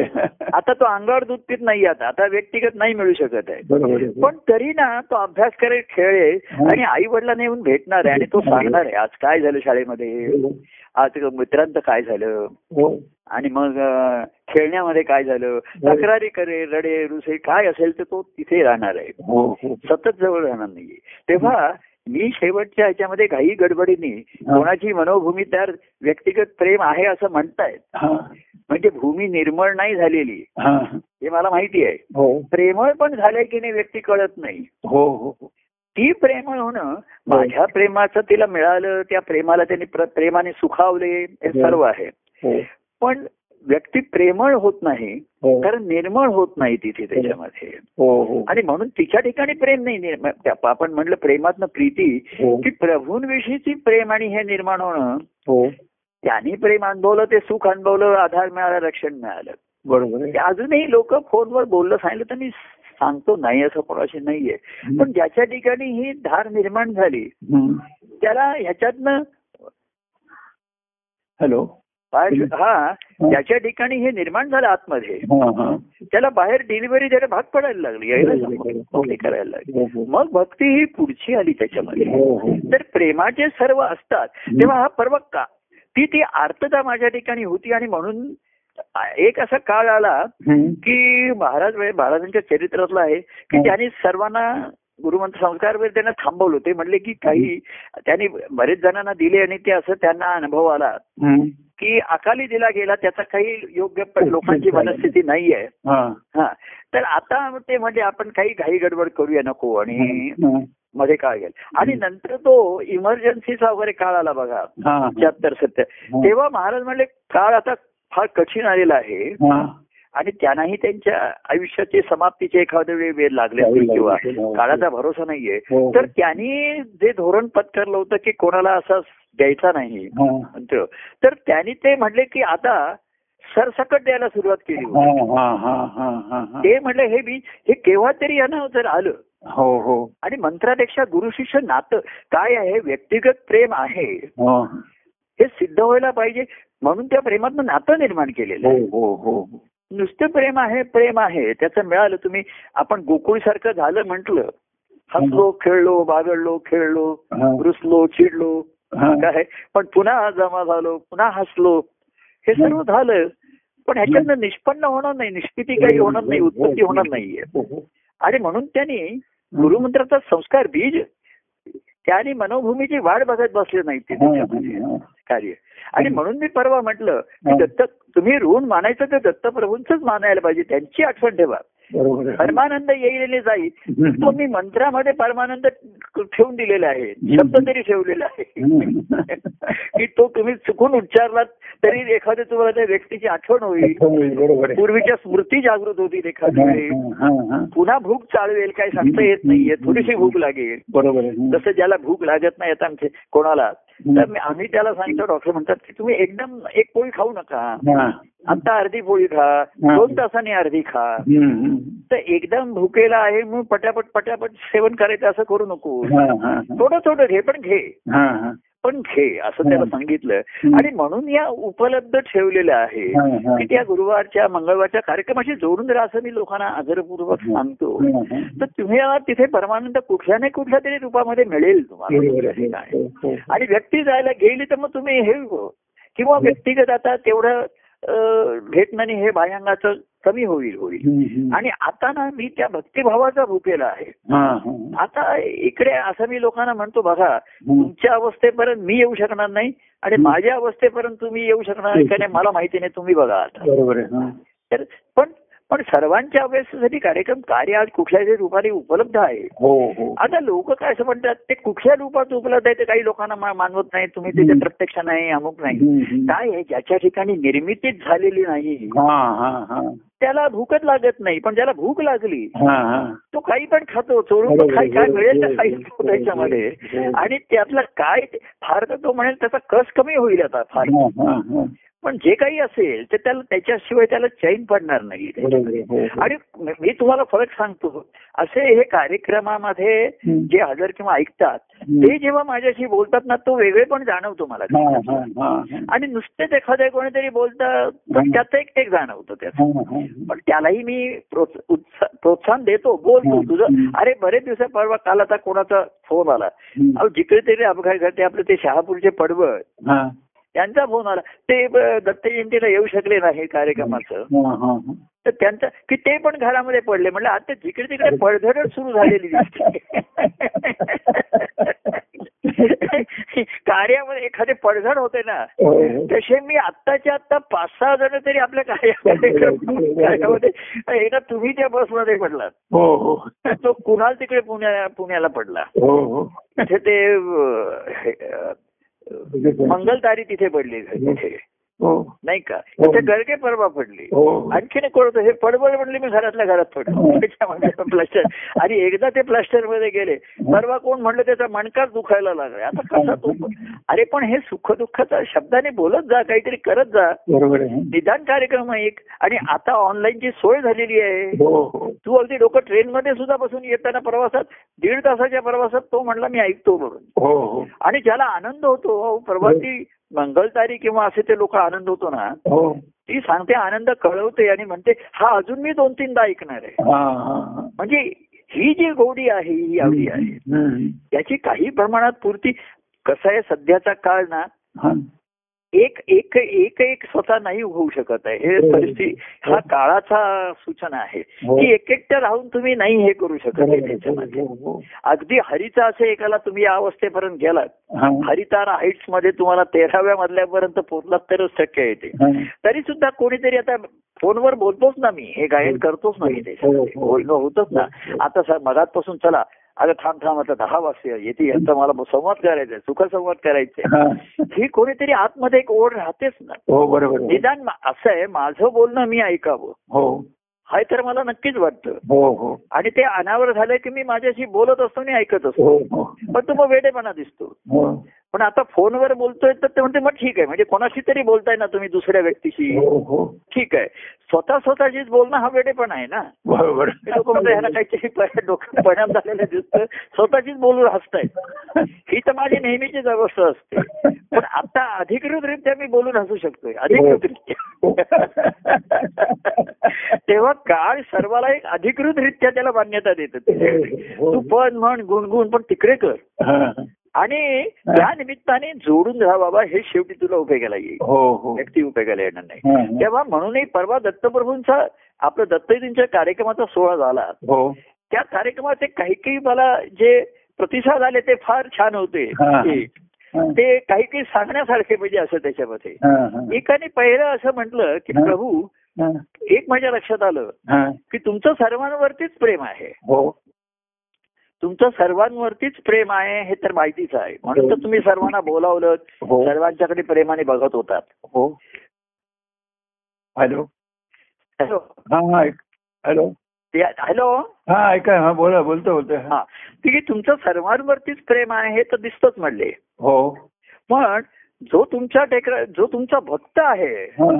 आता तो अंगावर दूध पित नाही आता. आता व्यक्तिगत नाही मिळू शकत आहे. आहे पण तरी ना तो अभ्यास करेल खेळेल आणि आई वडिलांना येऊन भेटणार आहे आणि तो सांगणार आहे आज काय झालं शाळेमध्ये? आज मित्रांचं काय झालं? हो. आणि मग खेळण्यामध्ये काय झालं? तक्रारी करेल रडे रुसे काय असेल तर तो तिथे राहणार आहे. हो हो. सतत जवळ राहणार नाहीये. तेव्हा मी शेवटच्या ह्याच्यामध्ये घाई गडबडीने कोणाची मनोभूमी त्यार व्यक्तिगत प्रेम आहे असं म्हणतायत. हा. म्हणजे भूमी निर्मळ नाही झालेली. हा. हे मला माहिती आहे. हो. प्रेमळ पण झालंय की नाही व्यक्ती कळत नाही. हो हो ती प्रेमळ होणं माझ्या प्रेमाचं तिला मिळालं त्या प्रेमाला त्यांनी प्र- प्रेमाने सुखावले हे. सर्व आहे. हो. पण व्यक्ती प्रेमळ होत नाही हो. कारण निर्मळ होत नाही तिथे त्याच्यामध्ये. हो हो. आणि म्हणून तिच्या ठिकाणी प्रेम नाही आपण म्हणलं प्रेमातनं प्रीती हो. की प्रभूंविषयीची प्रेम आणि हे निर्माण होणं हो. त्यांनी प्रेम अनुभवलं ते सुख अनुभवलं आधार मिळाला रक्षण मिळालं. बरोबर अजूनही लोक फोनवर बोललं सांगितलं तर मी सांगतो नाही असं कोणाशी नाहीये. पण ज्याच्या ठिकाणी ही धार निर्माण झाली. त्याला ह्याच्यातनं हॅलो. हा ज्याच्या ठिकाणी हे निर्माण झालं आतमध्ये. हा हा. त्याला बाहेर डिलिव्हरी द्यायला भाग पडायला लागली यायला जमलं. भक्ती करायला लागली. हो हो. मग भक्ती ही पुढची आली त्याच्यामध्ये. हो हो. तर प्रेमाचे सर्व असतात. तेव्हा हा पर्व का? ती ती आर्तता माझ्या ठिकाणी होती आणि म्हणून एक असा काळ आला. की महाराज महाराजांच्या चरित्रातलं आहे की त्यांनी सर्वांना गुरुमंत्र संस्कार वगैरे त्यांना थांबवलं ते म्हणले की काही त्यांनी बरेच जणांना दिले आणि ते असं त्यांना अनुभव आला. की अकाली दिला गेला त्याचा काही योग्य पण लोकांची मनस्थिती नाहीये. हा. हा. तर आता ते म्हणजे आपण काही घाई गडबड करूया नको आणि हा. मध्ये काळ गेला आणि नंतर तो इमर्जन्सीचा वगैरे काळ आला बघा. हा. शहात्तर सत्तर तेव्हा महाराज म्हणले काळ आता फार कठीण आलेला आहे. हा. आणि त्यांनाही त्यांच्या आयुष्याचे समाप्तीचे एखाद्या वेळी वेळ लागले असतील किंवा काळाचा भरोसा नाहीये. हो. तर त्यांनी जे धोरण पत्करलं होतं की कोणाला असं द्यायचा नाही हा. तर त्यांनी ते म्हणले की आता सरसकट द्यायला सुरुवात केली हा, होती. हा, हा, हा, हा, हा. ते म्हणले हे बी हे केव्हा तरी यानं जर आलं हो हो. आणि मंत्रापेक्षा गुरु शिष्य नातं काय आहे? व्यक्तिगत प्रेम आहे. हो. हे सिद्ध व्हायला पाहिजे. म्हणून त्या प्रेमातनं नातं निर्माण केलेलं हो आहे हो हो. नुसतं प्रेम आहे प्रेम आहे. त्याचं मिळालं तुम्ही आपण गोकुळ सारखं झालं म्हटलं. हसलो खेळलो बागडलो खेळलो. रुसलो चिडलो. काय? पण पुन्हा जमा झालो पुन्हा हसलो. हे सर्व झालं. पण ह्याच्यातनं निष्पन्न होणार नाही. निष्पत्ती काही होणार नाही. उत्पत्ती होणार नाहीये. आणि म्हणून त्यांनी गुरुमंत्राचा संस्कार बीज त्याने मनोभूमीची वाढ बघत बसले नाहीत ते त्याच्यामध्ये. कार्य आणि म्हणून मी परवा म्हटलं की. दत्त तुम्ही ऋण मानायचं तर दत्तप्रभूंच मानायला पाहिजे त्यांची आठवण ठेवा. परमानंद येईल आणि जाईल. तो मी मंत्रामध्ये परमानंद ठेवून दिलेला आहे शब्द तरी ठेवलेला आहे. की तो तुम्ही चुकून उच्चारलात तरी एखाद्या तुम्हाला त्या व्यक्तीची आठवण होईल. पूर्वीच्या स्मृती जागृत होतील एखाद्या. पुन्हा भूक चालवेल काय सांगता येत नाहीये थोडीशी भूक लागेल बरोबर. जसं ज्याला भूक लागत नाही आता आमचे कोणाला तर मी- आम्ही त्याला सांगतो डॉक्टर म्हणतात की तुम्ही एकदम एक पोळी खाऊ नका. आता अर्धी पोळी खा दोन तासांनी अर्धी खा. तर एकदम भुकेला आहे म्हणून पटापट पटापट सेवन करायचं असं करू नको. थोडं थोडं घे पण घे. पण घे असं त्याला सांगितलं आणि म्हणून या उपलब्ध ठेवलेल्या आहे. की त्या गुरुवारच्या मंगळवारच्या कार्यक्रमाशी जोडून राहा असं मी लोकांना आदरपूर्वक सांगतो. तर तुम्ही तिथे परमानंद कुठल्या नाही कुठल्या तरी रूपामध्ये मिळेल तुम्हाला हे. हो, हो. आणि व्यक्ती जायला गेली तर मग तुम्ही हे किंवा व्यक्तिगत आता तेवढं भेटणं हे भायंगाचं कमी होईल होईल. आणि आता ना मी त्या भक्तिभावाचा भूकेला आहे. आता इकडे असं मी लोकांना म्हणतो बघा तुमच्या अवस्थेपर्यंत मी येऊ शकणार नाही आणि माझ्या अवस्थेपर्यंत तुम्ही येऊ शकणार नाही मला माहिती नाही तुम्ही बघा आता. बरोबर आहे. तर पण पण सर्वांच्या अभ्यासासाठी कार्यक्रम कार्य आज कुठल्याही रूपाने उपलब्ध आहे. हो हो. आता लोक काय असं म्हणतात ते कुठल्या रूपात उपलब्ध आहे ते काही लोकांना मानवत नाही तुम्ही त्याचे प्रत्यक्ष नाही अमुक नाही. काय आहे ज्याच्या ठिकाणी निर्मितीच झालेली नाही. त्याला भूकच लागत नाही पण ज्याला भूक लागली तो काही पण खातो चोरून काय काय मिळेल तर खायचं त्याच्यामध्ये. आणि त्यातलं काय फार तर तो म्हणेल त्याचा कस कमी होईल आता फार. पण जे काही असेल ते त्याला त्याच्याशिवाय त्याला चैन पडणार नाही. हो, हो. आणि मी तुम्हाला फरक सांगतो असे हे कार्यक्रमामध्ये. जे हजर किंवा ऐकतात. ते जेव्हा माझ्याशी बोलतात ना तो वेगळे पण जाणवतो मला. आणि नुसतेच एखाद्या कोणीतरी बोलतात. त्याचं एक ते जाणवतं त्याचं. पण त्यालाही मी प्रोत्साहन देतो बोल तू हम्म. तुझं. अरे बरेच दिवसा परवा काल आता कोणाचा फोन आला जिकडे तरी अपघात घडते आपले ते शहापूरचे पडवळ. त्यांचा फोन आला. ते दत्त जयंतीला येऊ शकले नाही कार्यक्रमाचं. तर त्यांचं की ते पण घरामध्ये पडले. म्हणलं आता जिकडे तिकडे पडझडच सुरू झालेली दिसते. कार्यामध्ये एखादे पडझड होते ना हो, हो. तसे मी आत्ताच्या आत्ता पाच सहा जण तरी आपल्या कार्यामध्ये एकदा तुम्ही त्या बसमध्ये पडलात. हो तो कुणाल तिकडे पुण्या पुण्याला पडला. ते मंगलतारी तिथे पडली तिथे. नाही का? हो. तिथे गरगे परवा पडली. हो. आणखीन कळतं हे पडबड म्हणले मी घरातल्या घरात पडलो. प्लास्टर आणि एकदा ते प्लास्टरमध्ये गेले परवा कोण म्हणलं त्याचा मणकाच दुखायला लागला. आता कसा तो अरे पण हे सुख दुःखाचा शब्दाने बोलत जा काहीतरी करत जा. निदान कार्यक्रम एक. आणि आता ऑनलाईनची सोय झालेली आहे. हो हो. तू अगदी डोकं ट्रेनमध्ये सुद्धा बसून येताना प्रवासात दीड तासाच्या प्रवासात तो म्हणला मी ऐकतो म्हणून. हो हो. आणि ज्याला आनंद होतो परवा ती मंगलतारी किंवा असे ते लोक आनंद होतो ना हो ती सांगते आनंद कळवते आणि म्हणते हा अजून मी दोन तीनदा ऐकणार आहे म्हणजे ही जी गोडी आहे ही आवडी आहे. त्याची काही प्रमाणात पूर्ती कसं आहे सध्याचा काळ ना. एक एक एक एक स्वतः नाही होऊ शकत आहे हे हो. परिस्थिती हा काळाचा सूचना आहे हो. की एक एकट्या राहून तुम्ही नाही हे करू शकत. त्याच्यामध्ये हो, हो. अगदी हरिता असे एकाला तुम्ही या अवस्थेपर्यंत गेलात हा. हरितारा हाईट्समध्ये तुम्हाला तेराव्या मधल्यापर्यंत पोहोचलात तरच शक्य आहे ते हा. तरी सुद्धा कोणीतरी आता फोनवर बोलतोच ना मी हे गायन करतोच ना मी ते हो, हो. बोलणं होतच ना आता सर मगातपासून चला अगं थांब थांब आता दहा वाजता येते यांचा मला संवाद करायचा सुखसंवाद करायचा हा. ही कोणीतरी आतमध्ये एक ओढ राहतेच ना. हो बरोबर आहे. निदान असं आहे माझं बोलणं मी ऐकावं. हो. हा तर मला नक्कीच वाटतं. हो हो. आणि ते अनावर झालंय की मी माझ्याशी बोलत असतो आणि ऐकत असतो. हो हो. पण तो मग वेडेपणा दिसतो. हो. पण आता फोनवर बोलतोय तर ते म्हणते मग ठीक आहे. म्हणजे कोणाशी तरी बोलताय ना तुम्ही दुसऱ्या व्यक्तीशी? हो हो. ठीक आहे. स्वतः स्वतःशीच बोलणं हा वेडेपणा आहे ना? बरोबर. लोक म्हणजे ह्याला काहीतरी डोक्यात परिणाम झालेला दिसतं स्वतःचीच बोलून हसतायत. ही तर माझी नेहमीचीच अवस्था असते. पण आता अधिकृतरित्या मी बोलून हसू शकतोय. अधिकृतरित्या. तेव्हा काळ सर्वाला एक अधिकृतरित्या त्याला मान्यता देत तू पण म्हण गुणगुण पण तिकडे कर. हा. आणि त्या निमित्ताने जोडून राहा बाबा हे शेवटी तुला उपयोगाला येईल हो हो व्यक्ती उपयोगाला येणार नाही. तेव्हा म्हणूनही परवा दत्तप्रभूंचा आपलं दत्तजींच्या कार्यक्रमाचा सोहळा झाला हो त्या कार्यक्रमात एक काही काही मला जे प्रतिसाद आले ते फार छान होते. ते काही काही सांगण्यासारखे म्हणजे असं त्याच्यामध्ये. एकाने पहिलं असं म्हटलं की. प्रभू. एक माझ्या लक्षात आलं. की तुमचं सर्वांवरतीच प्रेम आहे हो तुमचं सर्वांवरतीच प्रेम आहे हे तर माहितीच आहे. म्हणून तर तुम्ही सर्वांना बोलावलं हो. सर्वांच्याकडे प्रेमाने बघत होतात. हो. हॅलो. हॅलो. हा हा हॅलो. हॅलो. हा ऐका हा बोला बोलतो बोलतो. हा. ठीक आहे तुमचं सर्वांवरतीच प्रेम आहे हे तर दिसतच म्हणले. हो. पण जो तुमच्या टेकर जो तुमचा भक्त आहे हा.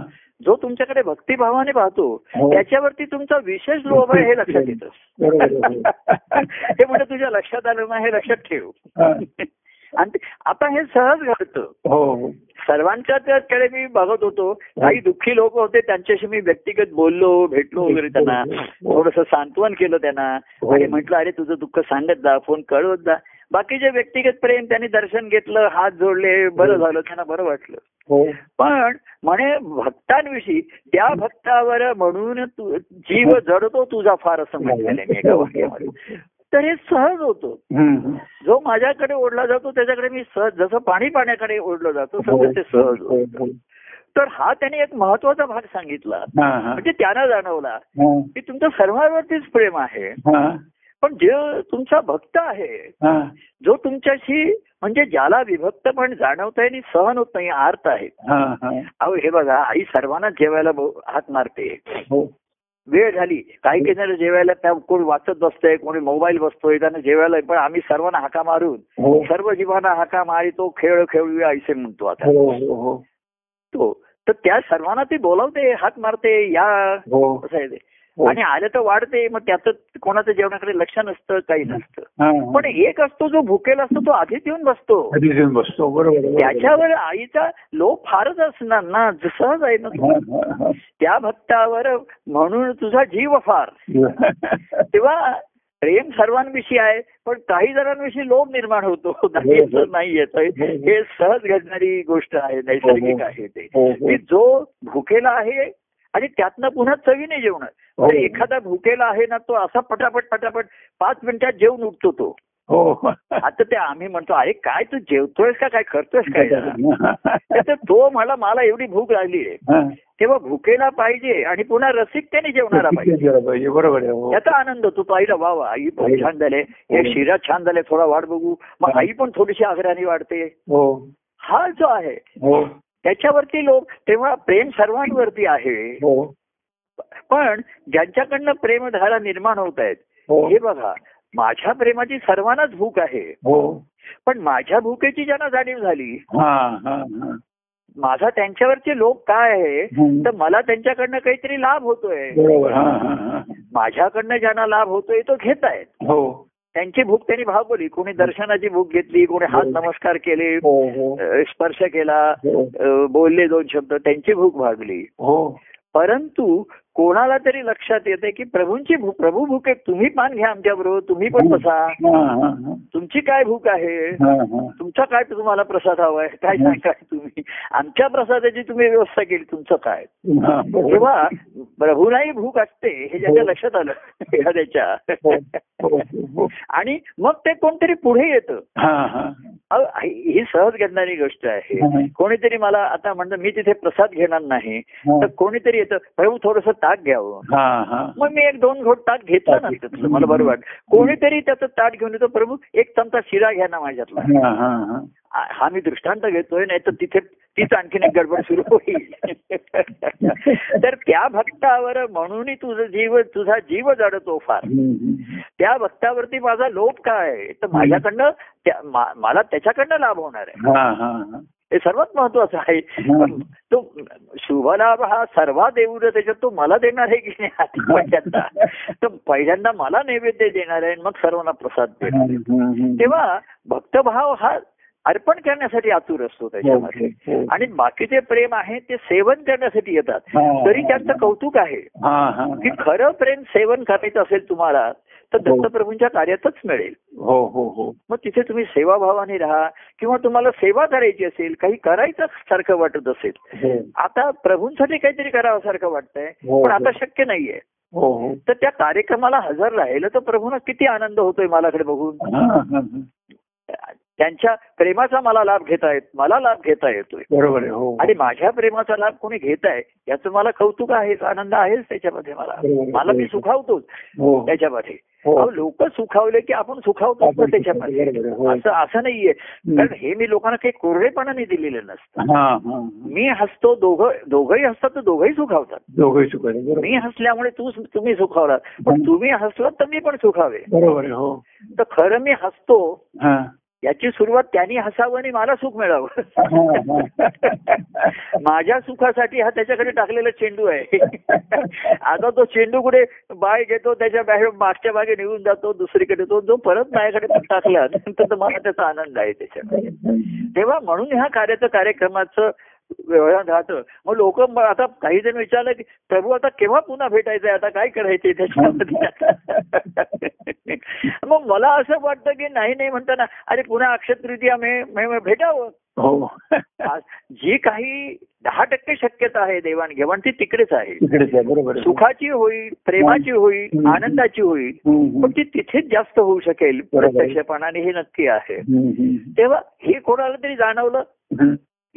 जो तुमच्याकडे भक्तिभावाने पाहतो हो. त्याच्यावरती तुमचा विशेष लोभ आहे हे लक्षात (laughs) येतं. (laughs) हे म्हणजे तुझ्या लक्षात आलं ना हे लक्षात ठेव. (laughs) आणि आता हे सहज घडतं. हो हो. सर्वांच्याकडे मी बघत होतो काही दुःखी लोक होते त्यांच्याशी मी व्यक्तिगत बोललो भेटलो वगैरे त्यांना. थोडस सांत्वन केलं त्यांना. आणि म्हटलं अरे तुझं दुःख सांगत जा फोन कळवत जा. बाकीचे व्यक्तिगत प्रेम त्यांनी दर्शन घेतलं हात जोडले बरं झालं त्यांना बरं वाटलं. हो. पण म्हणे भक्तांविषयी त्या भक्तावर म्हणून तू जीव जडतो तुझा फार असं म्हटलेलं मी एका वाक्यामध्ये (laughs) तर हे सहज होतं. जो माझ्याकडे ओढला जातो त्याच्याकडे मी सहज जसं पाणी पाण्याकडे ओढलं जातो तसं ते सहज हो, होतं. हो. तर हा त्याने एक महत्त्वाचा भाग सांगितला. हा, हा. म्हणजे त्यांना जाणवला हा, की तुमचं सर्वांवरतीच प्रेम आहे. हा, पण जे तुमचा भक्त आहे हा. जो तुमच्याशी म्हणजे ज्याला विभक्त पण जाणवत आहे आणि सहन होत नाही आर्त आहे हा, हा. अहो हे बघा आई सर्वांना जेवायला हात मारते हो. वेळ झाली काही काही जण जेवायला त्या कोणी वाचत बसतंय कोणी मोबाईल बसतोय त्यांना जेवायला पण आम्ही सर्वांना हाका मारून हो. सर्व जीवांना हाका मारी तो खेळ खेळूया ऐसे म्हणतो आता हो, हो, हो. तो तर त्या सर्वांना ती बोलावते हात मारते या हो. असं आहे ते हो. आणि आलं तर वाढते मग त्याचं कोणाचं जेवणाकडे लक्ष नसतं काही नसतं. हा, पण एक असतो जो भुकेला असतो तो आधीच येऊन बसतो. येऊन बसतो. बरोबर. त्याच्यावर आईचा लोभ फारच असणार ना सहज आहे ना. हा, हा, हा. त्या भक्तावर म्हणून तुझा जीव फार. (laughs) तेव्हा प्रेम सर्वांविषयी आहे पण काही जणांविषयी लोभ निर्माण होतो. नाही असं नाही येत. हे सहज घडणारी गोष्ट आहे नैसर्गिक आहे ते. हो, हो. जो भुकेला आहे आणि त्यातनं पुन्हा चवीने जेवण. हो. तर एखादा भुकेला आहे ना तो असा पटापट पटापट पाच मिनिटात जेवून उठतो तो. हो. आता ते आम्ही म्हणतो अरे काय तू जेवतोयस का? काय करतोयस काय? (laughs) तो मला मला एवढी भूक लागली आहे. हा. तेव्हा भुकेला पाहिजे आणि पुन्हा रसिकतेने जेवणारा पाहिजे. बरोबर हो. याचा आनंद तू पाहिला वा वा आई पण छान झाले हे. शिरा छान झाले थोडा वाट बघू. मग आई पण थोडीशी आग्रहाने वाढते. हो. हा जो आहे हो. त्याच्यावरती लोक तेव्हा प्रेम सर्वांवरती आहे. हो. पण ज्यांच्याकडनं प्रेमधारा निर्माण होत आहेत हो. हे बघा माझ्या प्रेमाची सर्वांनाच भूक आहे. हो. पण माझ्या भूकेची ज्यांना जाणीव झाली हा हा हा. माझा त्यांच्यावरचे लोक काय आहे. तर मला त्यांच्याकडनं काहीतरी लाभ होतोय. हा हा हा. माझ्याकडनं ज्यांना लाभ होतोय तो घेत आहेत. हो. त्यांची भूक त्यांनी भागवली कोणी दर्शनाची भूक घेतली कोणी हात नमस्कार केले हो हो. स्पर्श केला हो. बोलले दोन शब्द त्यांची भूक भागली. हो. परंतु कोणाला तरी लक्षात येते की प्रभूंची प्रभू भूक आहे तुम्ही पान घ्या आमच्या बरोबर तुम्ही पण बसा. हा हा हा. तुमची काय भूक आहे? हा हा. तुमचा काय तुम्हाला प्रसाद हवाय? काय सांगाय तुम्ही? आमच्या प्रसादाची तुम्ही व्यवस्था केली तुमचं काय? हा. तेव्हा प्रभूलाही भूक असते हे ज्याच्या लक्षात आलं (laughs) एखाद्याच्या हो, हो, हो. आणि मग ते कोणतरी पुढे येतं. हा हा. ही सहज घडणारी गोष्ट आहे. हा. कोणीतरी मला आता म्हणतं मी तिथे प्रसाद घेणार नाही. तर कोणीतरी येतं प्रभू थोडस ताक घ्यावं. हा हा. मग मी एक दोन घोट ताक घेतला ना त्यातलं. मला बरं वाटत कोणीतरी त्याचं ताट घेऊन येतो. प्रभू एक चमचा शिरा घ्या ना माझ्यातला. हा हा हा. हा मी दृष्टांत घेतोय नाही तर तिथे तीच आणखीन एक गडबड सुरू होईल. (laughs) तर त्या भक्तावर म्हणून तुझं जीव तुझा जीव जडतो फार. त्या भक्तावरती माझा लोभ काय तर माझ्याकडनं मला त्याच्याकडनं लाभ होणार आहे. हा हा हा हे सर्वात महत्वाचं आहे पण तो शुभलाभ हा सर्वा देऊ दे त्याच्यात तो मला देणार आहे की नाही पहिल्यांदा (laughs) तर पहिल्यांदा मला नैवेद्य देणार आहे मग सर्वांना प्रसाद देणार आहे. हम्म. तेव्हा भक्तभाव हा अर्पण करण्यासाठी आतुर असतो त्याच्यामध्ये हो, हो. आणि बाकीचे प्रेम आहे ते सेवन करण्यासाठी येतात हा. तरी त्यांचं कौतुक आहे हा हा की खरं प्रेम सेवन करायचं असेल तुम्हाला तर हो. दत्तप्रभूंच्या कार्यातच मिळेल हो हो हो मग तिथे तुम्ही सेवाभावाने राहा किंवा तुम्हाला सेवा करायची असेल काही करायचं सारखं वाटत असेल हो आता प्रभूंसाठी काहीतरी करावं वाटतंय हो, पण. आता शक्य नाहीये हो हो तर त्या कार्यक्रमाला हजर राहिलं तर प्रभूंना किती आनंद होतोय मलाकडे बघून. त्यांच्या प्रेमाचा मला लाभ घेता येत मला लाभ घेता येतोय. बरोबर आहे हो. आणि माझ्या प्रेमाचा लाभ कोणी घेत आहे याचं मला कौतुक आहेच आनंद आहेच त्याच्यामध्ये मला. मला मी सुखावतोच हो. त्याच्यामध्ये. हो. लोक सुखावले की आपण सुखावतो त्याच्यामध्ये. असं असं नाहीये. कारण हे मी लोकांना काही कोरडेपणाने दिलेलं नसतं. मी हसतो दोघं दोघंही हसतात तर दोघंही सुखावतात. दोघंही बरोबर. मी हसल्यामुळे तू तुम्ही सुखावलात. पण तुम्ही हसलात तर मी पण सुखावे. बरोबर आहे हो. तर खरं मी हसतो याची सुरुवात त्यांनी हसावं आणि मला सुख मिळावं. (laughs) माझ्या सुखासाठी हा त्याच्याकडे टाकलेला चेंडू आहे. आता तो चेंडू कुठे बाय घेतो त्याच्या बाहेर मागच्या मागे निघून जातो दुसरीकडे तो जो परत माझ्याकडे टाकला तर मला त्याचा आनंद आहे त्याच्यामध्ये. (laughs) तेव्हा म्हणून ह्या कार्याचं कार्यक्रमाचं व्यवहार राहतं. मग लोक आता काही जण विचारलं की प्रभू आता केव्हा पुन्हा भेटायचंय आता काय करायचंय त्याच्यामध्ये? (laughs) मग मला असं वाटतं की नाही नाही म्हणताना अरे पुन्हा अक्षय तृतीया मे भेटावं. हो. जी काही दहा टक्के शक्यता आहे देवाणघेवाण ती तिकडेच आहे. तिकडेच आहे बरोबर. सुखाची होईल प्रेमाची होईल. आनंदाची होईल पण ती तिथेच जास्त होऊ शकेल. प्रत्यक्षपणाने हे नक्की आहे. तेव्हा हे कोणाला तरी जाणवलं.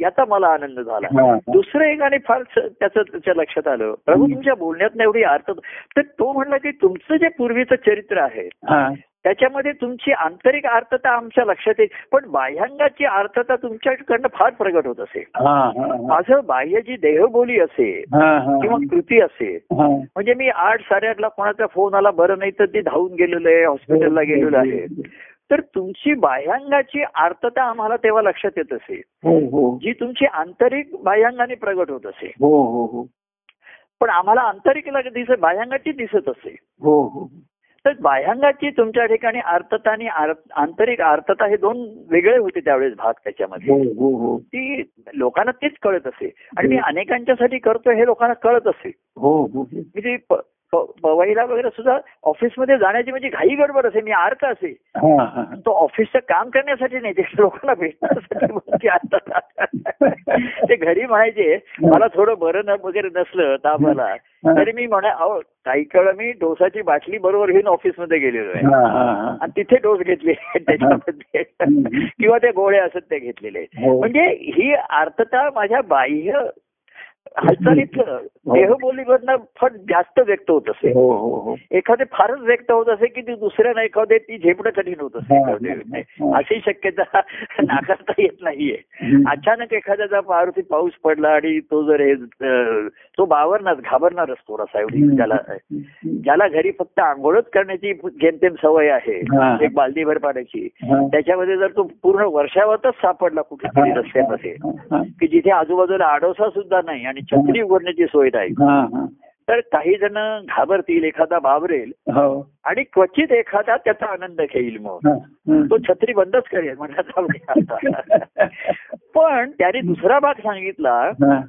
याचा मला आनंद झाला. दुसरं एक आणि फार त्याचं त्याच्या लक्षात आलं प्रभू. तुमच्या बोलण्यात एवढी अर्थ तर तो म्हणला की तुमचं जे पूर्वीचं चरित्र आहे हा. त्याच्यामध्ये तुमची आंतरिक अर्थता आमच्या लक्षात येईल पण बाह्यांगाची अर्थता तुमच्याकडनं फार प्रगट होत असेल. माझं बाह्य जी देहबोली असेल. किंवा कृती असेल. म्हणजे मी आठ साडेआठला कोणाचा फोन आला बरं नाही तर ते धावून गेलेलं आहे हॉस्पिटलला गेलेलो आहे तर तुमची बाह्यांगाची आर्तता आम्हाला तेव्हा लक्षात येत असेल हो हो. जी तुमची आंतरिक बाह्यांगाने प्रगट होत असेल हो पण आम्हाला आंतरिकला दिसत बाह्यांगाची दिसत हो हो. तर बाह्यांगाची तुमच्या ठिकाणी आर्तता आणि आंतरिक आर्तता हे दोन वेगळे होते त्यावेळेस भाग त्याच्यामध्ये. हो हो हो. ती लोकांना तेच कळत असे. आणि मी अनेकांच्यासाठी करतोय हे लोकांना कळत असे. हो हो. मी ती प- प- पवईला वगैरे सुद्धा ऑफिसमध्ये जाण्याची म्हणजे घाई गडबड असे मी आर्त असे तो ऑफिसचं काम करण्यासाठी नाही ते लोकांना भेटण्यासाठी. (laughs) ते घरी म्हणायचे मला थोडं बरं वगैरे नसलं तापाला. तरी मी म्हणा अहो काही काळ मी डोसाची बाटली बरोबर घेऊन ऑफिसमध्ये गेलेलो आहे. आणि तिथे डोस घेतले त्याच्यामध्ये. किंवा ते गोळे असत ते घेतलेले हो. म्हणजे ही अर्थता माझ्या बाह्य हालचालीतलं देहबोलीमधनं फट जास्त व्यक्त होत असे हो हो हो एखादे फारच व्यक्त होत असे की ती दुसऱ्याला एखादे ती झेपणं कठीण होत असे हा. हा. अशी शक्यता (laughs) नाकारता येत नाहीये. अचानक एखाद्याचा पावरती पाऊस पडला आणि तो जर हे, तो बावरणार घाबरणारच थोडासा एवढी हम्म. त्याला ज्याला घरी फक्त आंघोळच करण्याची जेमतेम सवय आहे हा. एक बालदीभर पाण्याची हा. त्याच्यामध्ये जर तो पूर्ण वर्षावतच सापडला कुठेतरी रस्त्यामध्ये हा, की जिथे आजूबाजूला आडोसा सुद्धा नाही आणि छत्री उघडण्याची सोय नाही हा, हा. तर काही जण घाबरतील एखादा बाबरेल हो आणि क्वचित एखादा त्याचा आनंद घेईल मग. तो छत्री बंदच करेल. (laughs) पण त्याने दुसरा भाग सांगितला हा.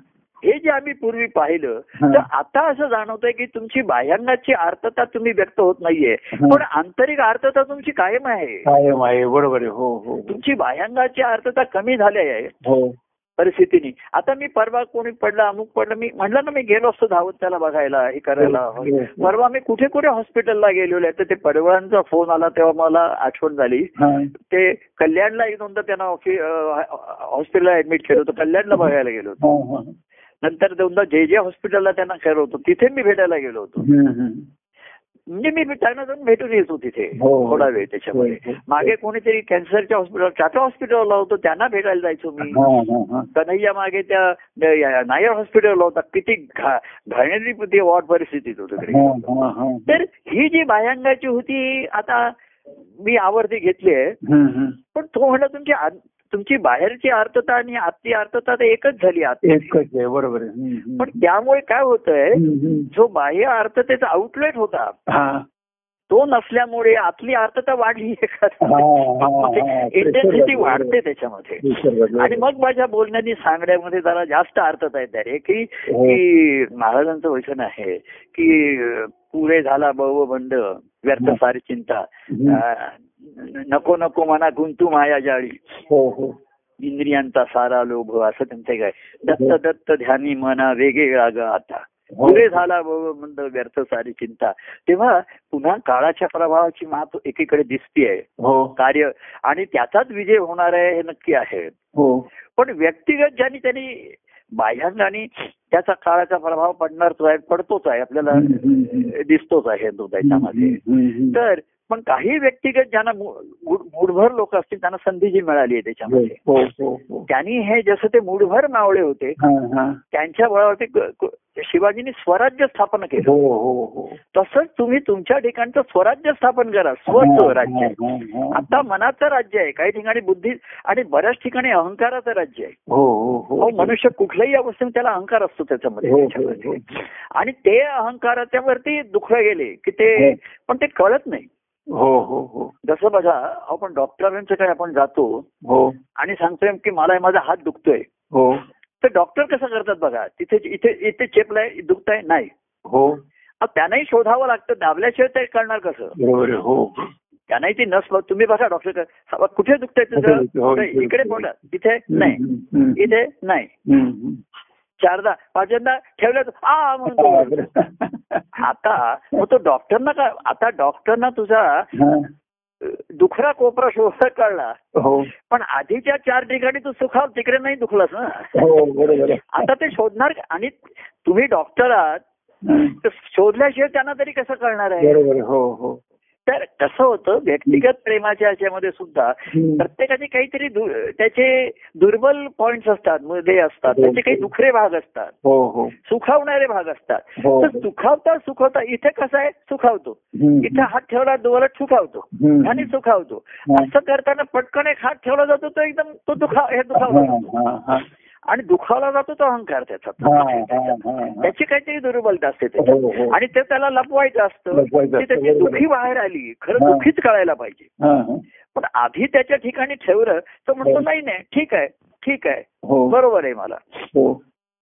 जे आम्ही पूर्वी पाहिलं. तर आता असं जाणवतंय की तुमची बाह्यांगाची आर्तता तुम्ही व्यक्त होत नाहीये. पण आंतरिक आर्तता तुमची कायम आहे कायम आहे बरोबर आहे हो हो. तुमची बाह्यांगाची आर्तता कमी झाली आहे हो परिस्थितीने आता मी परवा कोणी पडलं अमुक पडलं मी म्हणलं ना मी गेलो असतो धावत त्याला बघायला हे करायला हो, हो. परवा मी कुठे कुठे हॉस्पिटलला गेलेलो आहे तर ते पडवळांचा फोन आला तेव्हा मला आठवण झाली. ते कल्याणला एक दोनदा त्यांना हॉस्पिटलला ऍडमिट केलं होतं कल्याणला बघायला गेलो होतो हा. नंतर दोनदा जे जे हॉस्पिटलला त्यांना केलं होतं तिथे मी भेटायला गेलो होतो. म्हणजे मी त्यांना जाऊन भेटून येतो तिथे हो. थोडा वेळ त्याच्यामध्ये हो, हो. मागे कोणीतरी कॅन्सरच्या हॉस्पिटल टाटा हॉस्पिटलला होतो त्यांना भेटायला जायचो मी. कन्हैया मागे त्या नायर हॉस्पिटलला होता किती घा- घाणेरडी ती वॉर्ड परिस्थितीत होतो तिकडे. तर ही जी बाह्यांगाची होती आता मी आवर्ती घेतली आहे. पण तो म्हणला तुमची तुमची बाहेरची आर्थता आणि आतली आर्थता तर एकच झाली आत आहे बरोबर. पण त्यामुळे काय होतंय. जो बाह्य अर्थतेचा आउटलेट होता हा तो नसल्यामुळे आतली आर्थता वाढली. (laughs) इंटेन्सिटी वाढते त्याच्यामध्ये. आणि मग माझ्या बोलण्यानी सांगण्यामध्ये जरा जास्त अर्थता येत आहे की हो. की महाराजांचं वचन आहे की पुरे झाला बव बंड व्यर्थ. सारी चिंता नको नको मना गुंतू माया जाळी. हो हो. इंद्रियांचा सारा लोभ असं त्यांचं काय दत्त हो. दत्त ध्यानी मना वेगवेगळा ग आता. हो. पुरे झाला व्यर्थ सारी चिंता. तेव्हा पुन्हा काळाच्या प्रभावाची मात एकीकडे दिसतीये हो. कार्य. आणि त्याचाच विजय होणार आहे हे नक्की आहे. हो. पण व्यक्तिगत ज्यांनी त्यांनी बाह्यांगाने त्याचा काळाचा प्रभाव पडणारच आहे पडतोच आहे. आपल्याला. दिसतोच आहे तो त्याच्यामध्ये. तर पण काही व्यक्तिगत ज्यांना मूडभर लोक असतील त्यांना संधी जी मिळाली आहे त्याच्यामध्ये. हो हो हो. त्यांनी हे जसं ते मूडभर मावळे होते त्यांच्या बळावरती शिवाजींनी स्वराज्य स्थापन केलं. हो हो हो. तसंच तुम्ही तुमच्या ठिकाणचं स्वराज्य स्थापन करा स्वस्वराज्य. आता मनाचं राज्य आहे काही ठिकाणी बुद्धी आणि बऱ्याच ठिकाणी अहंकाराचं राज्य आहे. मनुष्य कुठल्याही अवस्थेत त्याला अहंकार असतो त्याच्यामध्ये. आणि ते अहंकाराच्या वरती दुःख गेले की ते. पण ते कळत नाही. हो हो हो. जसं बघा आपण डॉक्टरांचं काय आपण जातो हो. आणि सांगतोय की मला माझा हात दुखतोय. हो. तर डॉक्टर कसं करतात बघा तिथे इथे इथे चेपलाय दुखताय? नाही. हो. त्यांनाही शोधावं लागतं दाबल्याशिवाय ते कळणार कसं? बरोबर हो. त्यांनाही ती नस तुम्ही बघा डॉक्टर कुठे दुखतंय तुझं? हो? इकडे बोला. तिथे नाही. इथे? नाही. चारदा पाचदा ठेवलं आ म्हणतो. आता मग तो डॉक्टरना का आता डॉक्टरना तुझा दुखरा कोपरा शोधता कळला. हो. पण आधीच्या चार ठिकाणी तू सुखाव तिकडे नाही दुखलास ना. हो बरोबर. आता ते शोधणार आणि तुम्ही डॉक्टर आहात. शोधल्याशिवाय त्यांना तरी कसं कळणार आहे? बरोबर आहे, हो हो. तर कसं होतं व्यक्तिगत प्रेमाच्या ह्याच्यामध्ये सुद्धा. प्रत्येकाचे काहीतरी त्याचे दुर्बल पॉइंट्स असतात मध्ये असतात हो. त्याचे काही दुखरे भाग असतात हो हो सुखावणारे भाग असतात हो. तर सुखावता सुखावता इथे कसं आहे सुखावतो. इथे हात ठेवला दोलट सुखावतो. आणि सुखावतो हा. असं करताना पटकन एक हात ठेवला जातो तो एकदम तो दुखा हे हा, दुखावतो हा, हा. आणि दुखावला जातो तो अहंकार त्याचा हा, हा, हा, हा. त्याची काहीतरी दुर्बलता असते हो, त्याच्यात हो. आणि ते त्याला लपवायचं असतं असतं, त्याची. दुखी बाहेर आली खरं हा. दुखीच कळायला पाहिजे हा, हा. पण आधी त्याच्या ठिकाणी ठेवलं तर म्हणतो हो. नाही नाही ठीक आहे ठीक आहे हो बरोबर आहे मला हो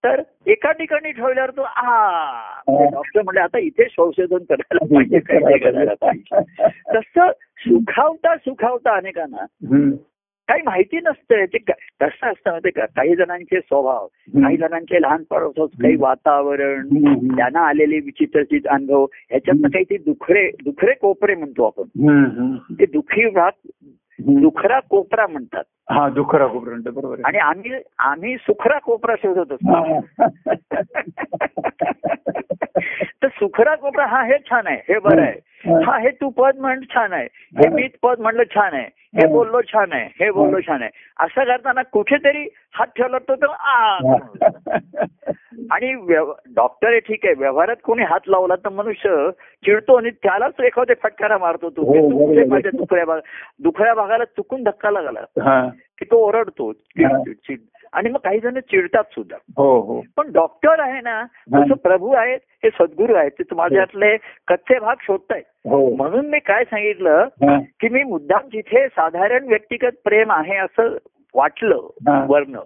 तर एका ठिकाणी ठेवल्यावर तो आ हा. डॉक्टर म्हणले आता इथे संशोधन करायला पाहिजे करायला पाहिजे तसं सुखावता सुखावता अनेकांना. काही माहिती नसतं. ते कसं असतं माहिती का? काही जणांचे स्वभाव काही जणांचे लहानपण काही वातावरण. त्यांना आलेले विचित्रचित अनुभव ह्याच्यातनं काही ते दुखरे दुखरे कोपरे म्हणतो आपण. ते दुखी भाग. दुखरा कोपरा म्हणतात. हा दुखरा कोपरंट बरोबर आहे. आणि आम्ही आम्ही सुखरा कोपरा शोधत असतो. तर सुखरा कोपरा हा हे छान आहे हे बरं आहे. हा हे तू पद म्हण छान आहे. हे मी पद म्हणलं छान आहे. हे बोललो छान आहे हे बोललो छान आहे. असं करताना कुठेतरी हात ठेवला तो तो आ आणि डॉक्टर आहे ठीक आहे. व्यवहारात कोणी हात लावला तर मनुष्य चिडतो आणि त्यालाच एखादे फटकारा मारतो तो. हो, तू दुखऱ्या भाग दुखऱ्या भागाला चुकून धक्का लागला. हा. की तो ओरडतो हा. चिड. आणि मग काही जण चिडतात सुद्धा हो हो पण डॉक्टर आहे ना. जसं प्रभू आहेत हे सद्गुरू आहेत ते माझ्यातले कच्चे भाग शोधतायत हो म्हणून मी काय सांगितलं. की मी मुद्दाम जिथे साधारण व्यक्तिगत प्रेम आहे असं वाटलं. वर्ण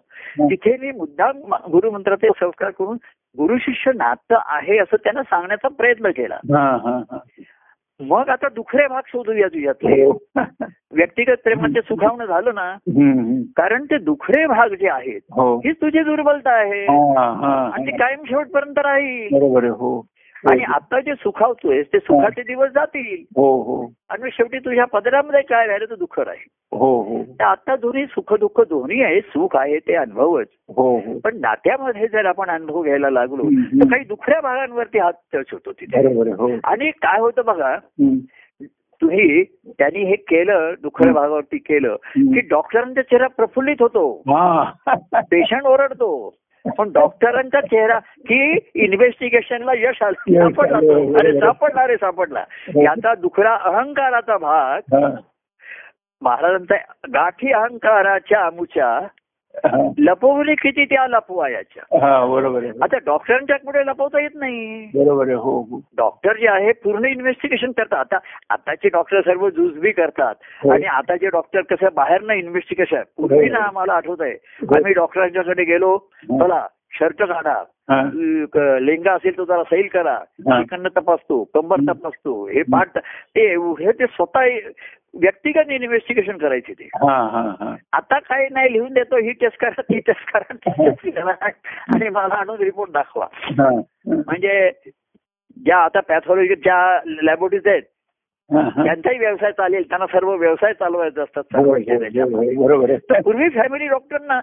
तिथे मी मुद्दाम गुरुमंत्राचे संस्कार करून गुरु शिष्य नातं आहे असं त्यांना सांगण्याचा प्रयत्न केला मग आता दुखरे भाग शोधूया तुझ्यातले. व्यक्तिगत प्रेमाचे सुखावणं झालं ना. कारण ते दुखरे भाग जे आहेत हो. हीच तुझी दुर्बलता आहे. आणि ती. कायम शेवटपर्यंत राहील. हो. आणि आता जे सुखावतोय ते सुखाचे दिवस जातील. हो हो. आणि शेवटी तुझ्या पदरामध्ये काय राहिलं तर दुःख राहील. हो हो. तर आता दोन्ही सुख दुःख दोन्ही आहे सुख आहे ते अनुभवच. हो हो. पण नात्यामध्ये जर आपण अनुभव घ्यायला लागलो. तर काही दुखऱ्या भागांवरती हात टच होतो तिथे. हो. आणि काय होतं बघा. तुम्ही त्यांनी हे केलं दुखऱ्या भागावरती केलं. की डॉक्टरांचा चेहरा प्रफुल्लित होतो पेशंट ओरडतो पण (laughs) डॉक्टरांचा चेहरा की इन्व्हेस्टिगेशनला यश सापडला. अरे सापडला रे सापडला याचा दुखरा अहंकाराचा भाग. महाराजांचा गाठी अहंकाराच्या आमुच्या हा. लपवली किती त्या लपवायाच्या हा बरोबर आता डॉक्टरांच्या पुढे लपवता येत नाही. बरोबर हो हो. डॉक्टर जे आहे पूर्ण इन्व्हेस्टिगेशन करतात. आता आताचे डॉक्टर सर्व जुजबी करतात. हो. आणि आताचे डॉक्टर कसं बाहेर ना इन्व्हेस्टिगेशन पूर्वी ना आम्हाला आठवत आहे आम्ही डॉक्टरांच्याकडे गेलो. चला शर्ट काढा हा. लेंगा असेल तर जरा सैल करा. हा. चिकन तपासतो कंबर तपासतो. हे पाठ ते एवढे ते स्वतः व्यक्तिगत इन्व्हेस्टिगेशन करायचे ते. हा हा हा. आता काय नाही लिहून देतो ही टेस्ट करा ती टेस्ट करा ती टेस्ट करा. आणि मला आणून रिपोर्ट दाखवा. हा. म्हणजे ज्या आता पॅथॉलॉजी ज्या लॅबोरेटरीज आहेत हा, हा. त्यांचाही व्यवसाय चालेल. त्यांना सर्व व्यवसाय चालवायचे असतात. बरोबर आहे. तर पूर्वी फॅमिली डॉक्टरना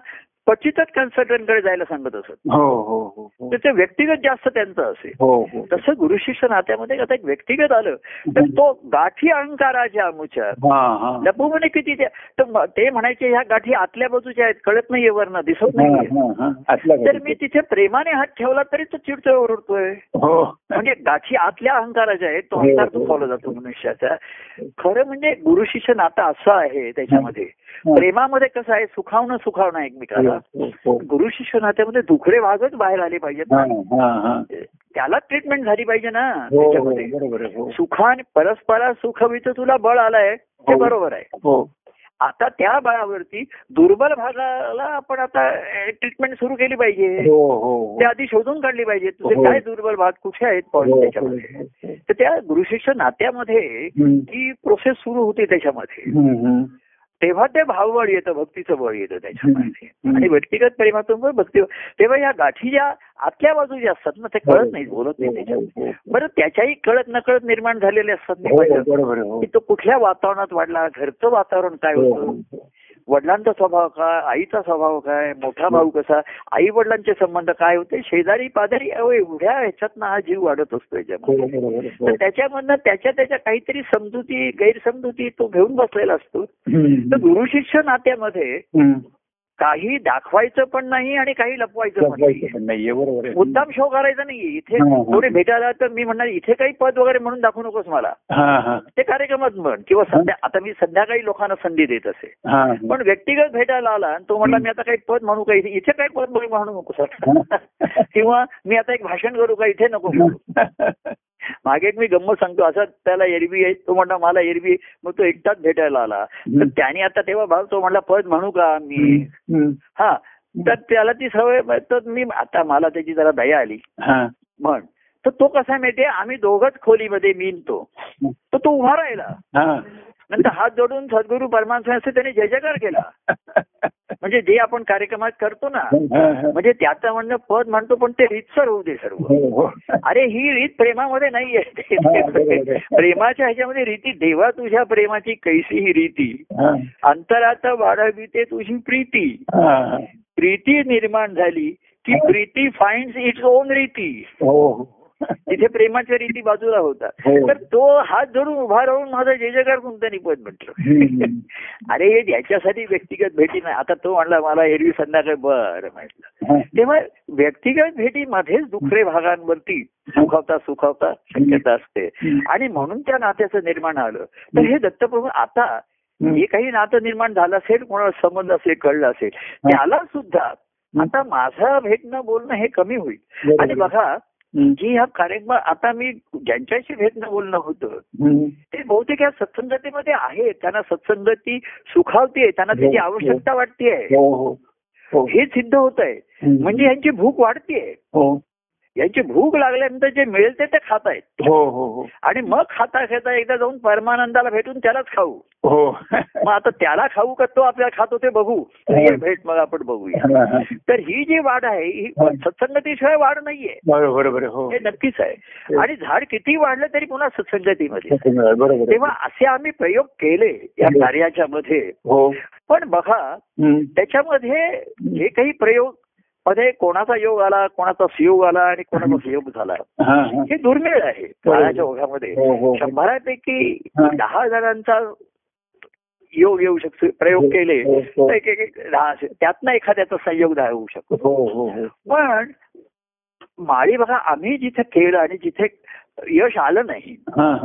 क्वचितच कन्सल्टंटकडे जायला सांगत असत. हो हो हो हो. तर ते व्यक्तिगत जास्त त्यांचं असेल. हो हो. तसं गुरु शिष्य नात्यामध्ये आता एक व्यक्तिगत आलं तर तो गाठी अहंकाराच्या अमुच्या लपू म्हणे किती त्या. तर ते म्हणायचे ह्या गाठी आतल्या बाजूच्या आहेत कळत नाहीये वरनं दिसत हा, हा, हा. असला तर मी तिथे प्रेमाने हात ठेवला तरी तो चिडतोय ओरडतोय. हो. म्हणजे गाठी आतल्या अहंकाराच्या आहेत तो अहंकार. दुखावला जातो मनुष्याचा. खरं म्हणजे गुरु शिष्य नातं असं आहे त्याच्यामध्ये. प्रेमामध्ये कसं आहे सुखावणं सुखावणं एकमेकाला. हो. गुरु शिष्य नात्यामध्ये दुखरे भागच बाहेर आले पाहिजेत हा, ना हा, हा. त्याला ट्रीटमेंट झाली पाहिजे ना हो, हो, त्याच्यामध्ये हो. सुखाने परस्परा सुखवित तुला बळ आलंय ते. बरोबर आहे हो आता त्या बळावरती दुर्बल भागाला आपण आता ट्रीटमेंट सुरू केली पाहिजे ते आधी शोधून काढली पाहिजे तुझे. काय दुर्बल भाग कुठे आहेत पॉईंट त्याच्यामध्ये. तर त्या गुरुशिष्य नात्यामध्ये. ती प्रोसेस सुरू होते त्याच्यामध्ये. तेव्हा ते भावबळ येतं भक्तीचं बळ येतं त्याच्यामध्ये. आणि व्यक्तिगत प्रेमातून पण भक्ती तेव्हा या गाठी ज्या आतल्या बाजू ज्या असतात ना ते कळत नाही बोलत नाही हो, हो, बरं त्याच्याही कळत नकळत निर्माण झालेले असतात हो, हो, हो. की तो कुठल्या वातावरणात वाढला घरचं वातावरण काय हो, होतं हो. वडिलांचा स्वभाव काय आईचा स्वभाव काय मोठा भाऊ कसा आई वडिलांचे संबंध काय होते शेजारी पाजारी एवढ्या ह्याच्यातनं हा जीव वाढत असतो हो, याच्यामध्ये आहे, तर हो. त्याच्यामधनं त्याच्या त्याच्या काहीतरी समजुती गैरसमजुती तो घेऊन बसलेला असतो. तर गुरु शिष्य नात्यामध्ये. काही दाखवायचं पण नाही आणि काही लपवायचं पण नाही मुद्दाम शो करायचा नाही इथे. कोणी भेटायला तर मी म्हणणार इथे काही पद वगैरे म्हणून दाखवू नकोस मला. हा हा. ते कार्यक्रमात म्हण. किंवा संध्या आता मी संध्याकाळी लोकांना संधी देत असे. पण व्यक्तिगत भेटायला आला आणि तो म्हणला मी आता काही पद म्हणू का? इथे काही पद म्हणू म्हणू नको सर किंवा मी आता एक भाषण करू का? इथे नको (laughs) मागे एक मी गंमत सांगतो असं त्याला एरबी आहे तो म्हणला मला एरबी. मग तो एकटाच भेटायला आला. तर त्याने आता तेव्हा भाव तो म्हणला पद म्हणू का मी. हा. तर त्याला ती सवय तर मी आता मला त्याची जरा दया आली. हा. म्हण. तर तो कसा माहितीये आम्ही दोघच खोलीमध्ये मीन तो तर तो उभा राहिला. हा. नंतर हात जोडून सद्गुरू परमात्म्याचे त्याने जय जयकार केला. (laughs) म्हणजे जे आपण कार्यक्रमात करतो ना. म्हणजे त्याचं म्हणणं पद म्हणतो पण ते रीतसर होऊ दे सर्व हो, हो. अरे ही रीत प्रेमामध्ये हा, बरोबर आहे. प्रेमाच्या ह्याच्यामध्ये रीती देवा तुझ्या प्रेमाची कैसी ही रीती अंतरात वाढावी ते तुझी प्रीती. प्रीती निर्माण झाली की प्रीती फाइंड इट्स ओन रीती हो. (laughs) तिथे प्रेमाच्या रीती बाजूला होता. हो. तर तो हात जोडून उभा राहून माझा जय जयकार कोणत्यानी पद म्हटलं. (laughs) अरे हे याच्यासाठी व्यक्तिगत भेटी नाही. आता तो म्हणला मला एरवी संध्याकाळी बरं म्हटलं. हा. तेव्हा व्यक्तिगत भेटीमध्येच दुसरे भागांवरती सुखावता सुखावता शक्यता असते. आणि म्हणून त्या नात्याचं निर्माण आलं. तर हे दत्तप्रभू आता जे काही नातं निर्माण झालं असेल कोणाला समजलं असेल कळलं असेल त्याला सुद्धा आता माझं भेटणं बोलणं हे कमी होईल. आणि बघा. जी ह्या कार्यक्रम आता मी ज्यांच्याशी भेटणं बोलणं होतं. ते बहुतेक या सत्संगतीमध्ये आहेत. त्यांना सत्संगती सुखावते त्यांना त्याची हो, आवश्यकता वाटतेय. हो हो. हो. हे सिद्ध होत आहे. म्हणजे यांची भूक वाढतेय. हो. यांची भूक लागल्यानंतर जे मिळेल ते ते खात आहेत हो हो हो. आणि मग खाता खाता एकदा जाऊन परमानंदाला भेटून त्यालाच खाऊ. हो. मग आता त्याला खाऊ का तो आपल्याला खातो ते बघू. ये भेट मग आपण बघूया. तर ही जी वाढ आहे ही सत्संगतीशिवाय वाढ नाहीये. बरोबर हो. हे नक्कीच आहे. आणि झाड किती वाढलं तरी पुन्हा सत्संगतीमध्ये. बरोबर. तेव्हा असे आम्ही प्रयोग केले या कार्याच्या मध्ये हो. पण बघा. त्याच्यामध्ये जे काही प्रयोग मध्ये कोणाचा योग आला कोणाचा सुयोग आला आणि कोणाचा सुयोग झाला हा, दुर्मिळ आहे काळाच्या ओघामध्ये हो, हो. शंभरापैकी हा. दहा जणांचा योग येऊ शकतो प्रयोग केले. तर एक एक दहा. त्यातनं एखाद्याचा संयोग होऊ शकतो पण माळी बघा आम्ही जिथे केलं आणि जिथे यश आलं नाही.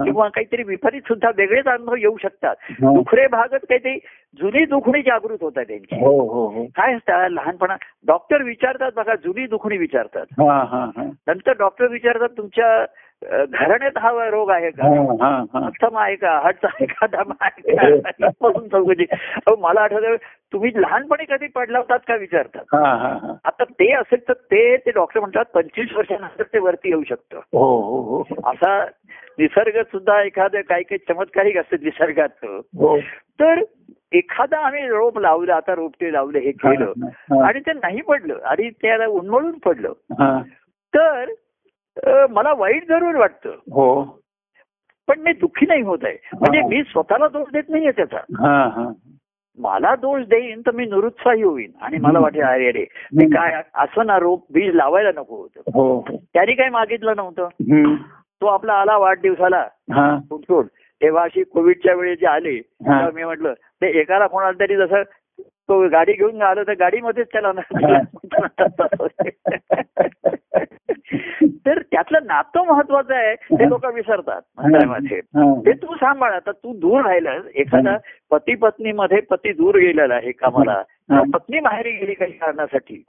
किंवा काहीतरी विपरीत सुद्धा वेगळेच अनुभव येऊ शकतात. दुखरे भागत काहीतरी जुनी दुखणी जागृत होतात त्यांची. हो हो हो. काय असतात लहानपणा डॉक्टर विचारतात बघा जुनी दुखणी विचारतात. नंतर डॉक्टर विचारतात तुमच्या घराण्यात हा रोग आहे का? हा, हा, हा. अस्थमा आहे का? हार्टचा आहे का? दमा आहे का? (laughs) चौकशी. मला आठवतं तुम्ही लहानपणी कधी पडला होतात का विचारतात? हा, हा, हा. आता ते असेल तर ते ते डॉक्टर म्हणतात पंचवीस वर्षानंतर ते वरती येऊ शकतं. हो हो हो. असा निसर्ग सुद्धा एखादं काही काही चमत्कारिक असते निसर्गात तर एखादा आम्ही रोप लावलं आता रोपटे लावले हे केलं आणि ते नाही पडलं आणि त्याला उन्मळून पडलं. तर मला वाईट जरूर वाटतं. हो. पण मी दुःखी नाही होत आहे. म्हणजे मी स्वतःला दोष देत नाहीये त्याचा. हा हा. मला दोष देईन तर मी निरुत्साही होईन. आणि मला वाटेल अरे अरे मी काय असं ना रोप बीज लावायला नको होतं. हो. त्याने काही मागितलं नव्हतं. तो आपला आला वाढदिवसाला. कुठून तेव्हा अशी कोविडच्या वेळी जे आले. तेव्हा मी म्हटलं ते एकाला कोणाला तरी जसं तो गाडी घेऊन आलं तर गाडीमध्येच त्याला तर त्यातलं नातं महत्वाचं आहे ते लोक विसरतात. ते तू सांभाळ आता तू दूर राहिलास एखादा पती पत्नी मध्ये पती दूर गेलेला आहे कामाला. पत्नी माहेरी गेली काही कारणासाठी.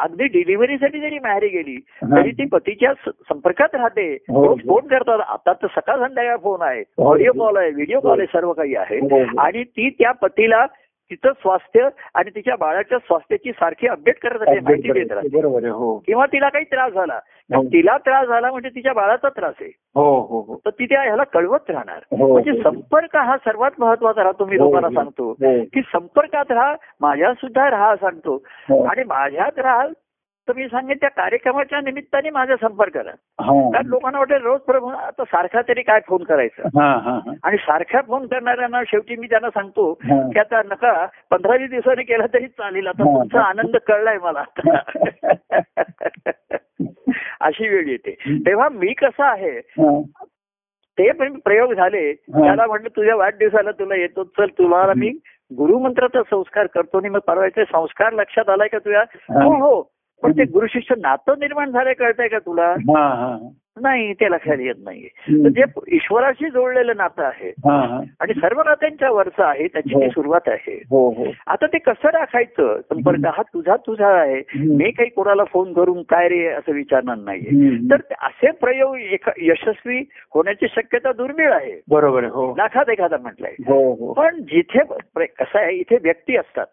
अगदी डिलिव्हरीसाठी जरी माहेरी गेली हा. तरी ती पतीच्या संपर्कात राहते हो. रोज फोन करतात आता तर सकाळ संध्याकाळ फोन आहे हो. ऑडिओ कॉल आहे व्हिडिओ कॉल आहे सर्व काही आहे हो, हो. आणि ती त्या पतीला तिचं स्वास्थ्य आणि तिच्या बाळाच्या स्वास्थ्याची सारखी अपडेट करत राहते माहिती देत राहते हो किंवा तिला काही त्रास झाला हो. तिला त्रास झाला म्हणजे तिच्या बाळाचा त्रास आहे हो हो हो तर ती त्या ह्याला कळवत राहणार. म्हणजे संपर्क हा सर्वात महत्त्वाचा राहतो मी लोकांना. सांगतो. की संपर्कात राहा माझ्या सुद्धा राहा सांगतो. आणि माझ्यात राहाल तर मी सांगेन त्या कार्यक्रमाच्या निमित्ताने माझा संपर्क करा हा. कारण लोकांना वाटेल रोज प्रभू आता सारखा तरी काय फोन करायचा हा, हा, हा. आणि सारख्या फोन करणाऱ्यांना शेवटी मी त्यांना सांगतो. की आता नका पंधरा वीस दिवसांनी केला तरी चालेल आता. तुमचा आनंद कळलाय मला (laughs) अशी वेळ येते तेव्हा मी कसं आहे. ते पण प्रयोग झाले. त्याला म्हटलं तुझ्या वाढदिवसाला तुला येतो चल तुम्हाला मी गुरुमंत्राचा संस्कार करतो आणि मग परवायचे संस्कार लक्षात आलाय का तुझ्या. हो हो पण ते गुरु शिष्य नातं निर्माण झालंय कळतंय का तुला? हा, हा. नाही ते लक्षात येत नाहीये. जे ईश्वराशी जोडलेलं नातं आहे हा, हा. आणि सर्व नात्यांच्या वरचं आहे त्याची हो. ती सुरुवात आहे. हो हो. आता ते कसं राखायचं? संपर्क हा तुझा तुझा आहे. मी काही कोणाला फोन करून काय रे असं विचारणार नाहीये. तर असे प्रयोग यशस्वी होण्याची शक्यता दुर्मिळ आहे. बरोबर हो. लाखात एखादा म्हटलंय. हो हो. पण जिथे कसं आहे इथे व्यक्ती असतात.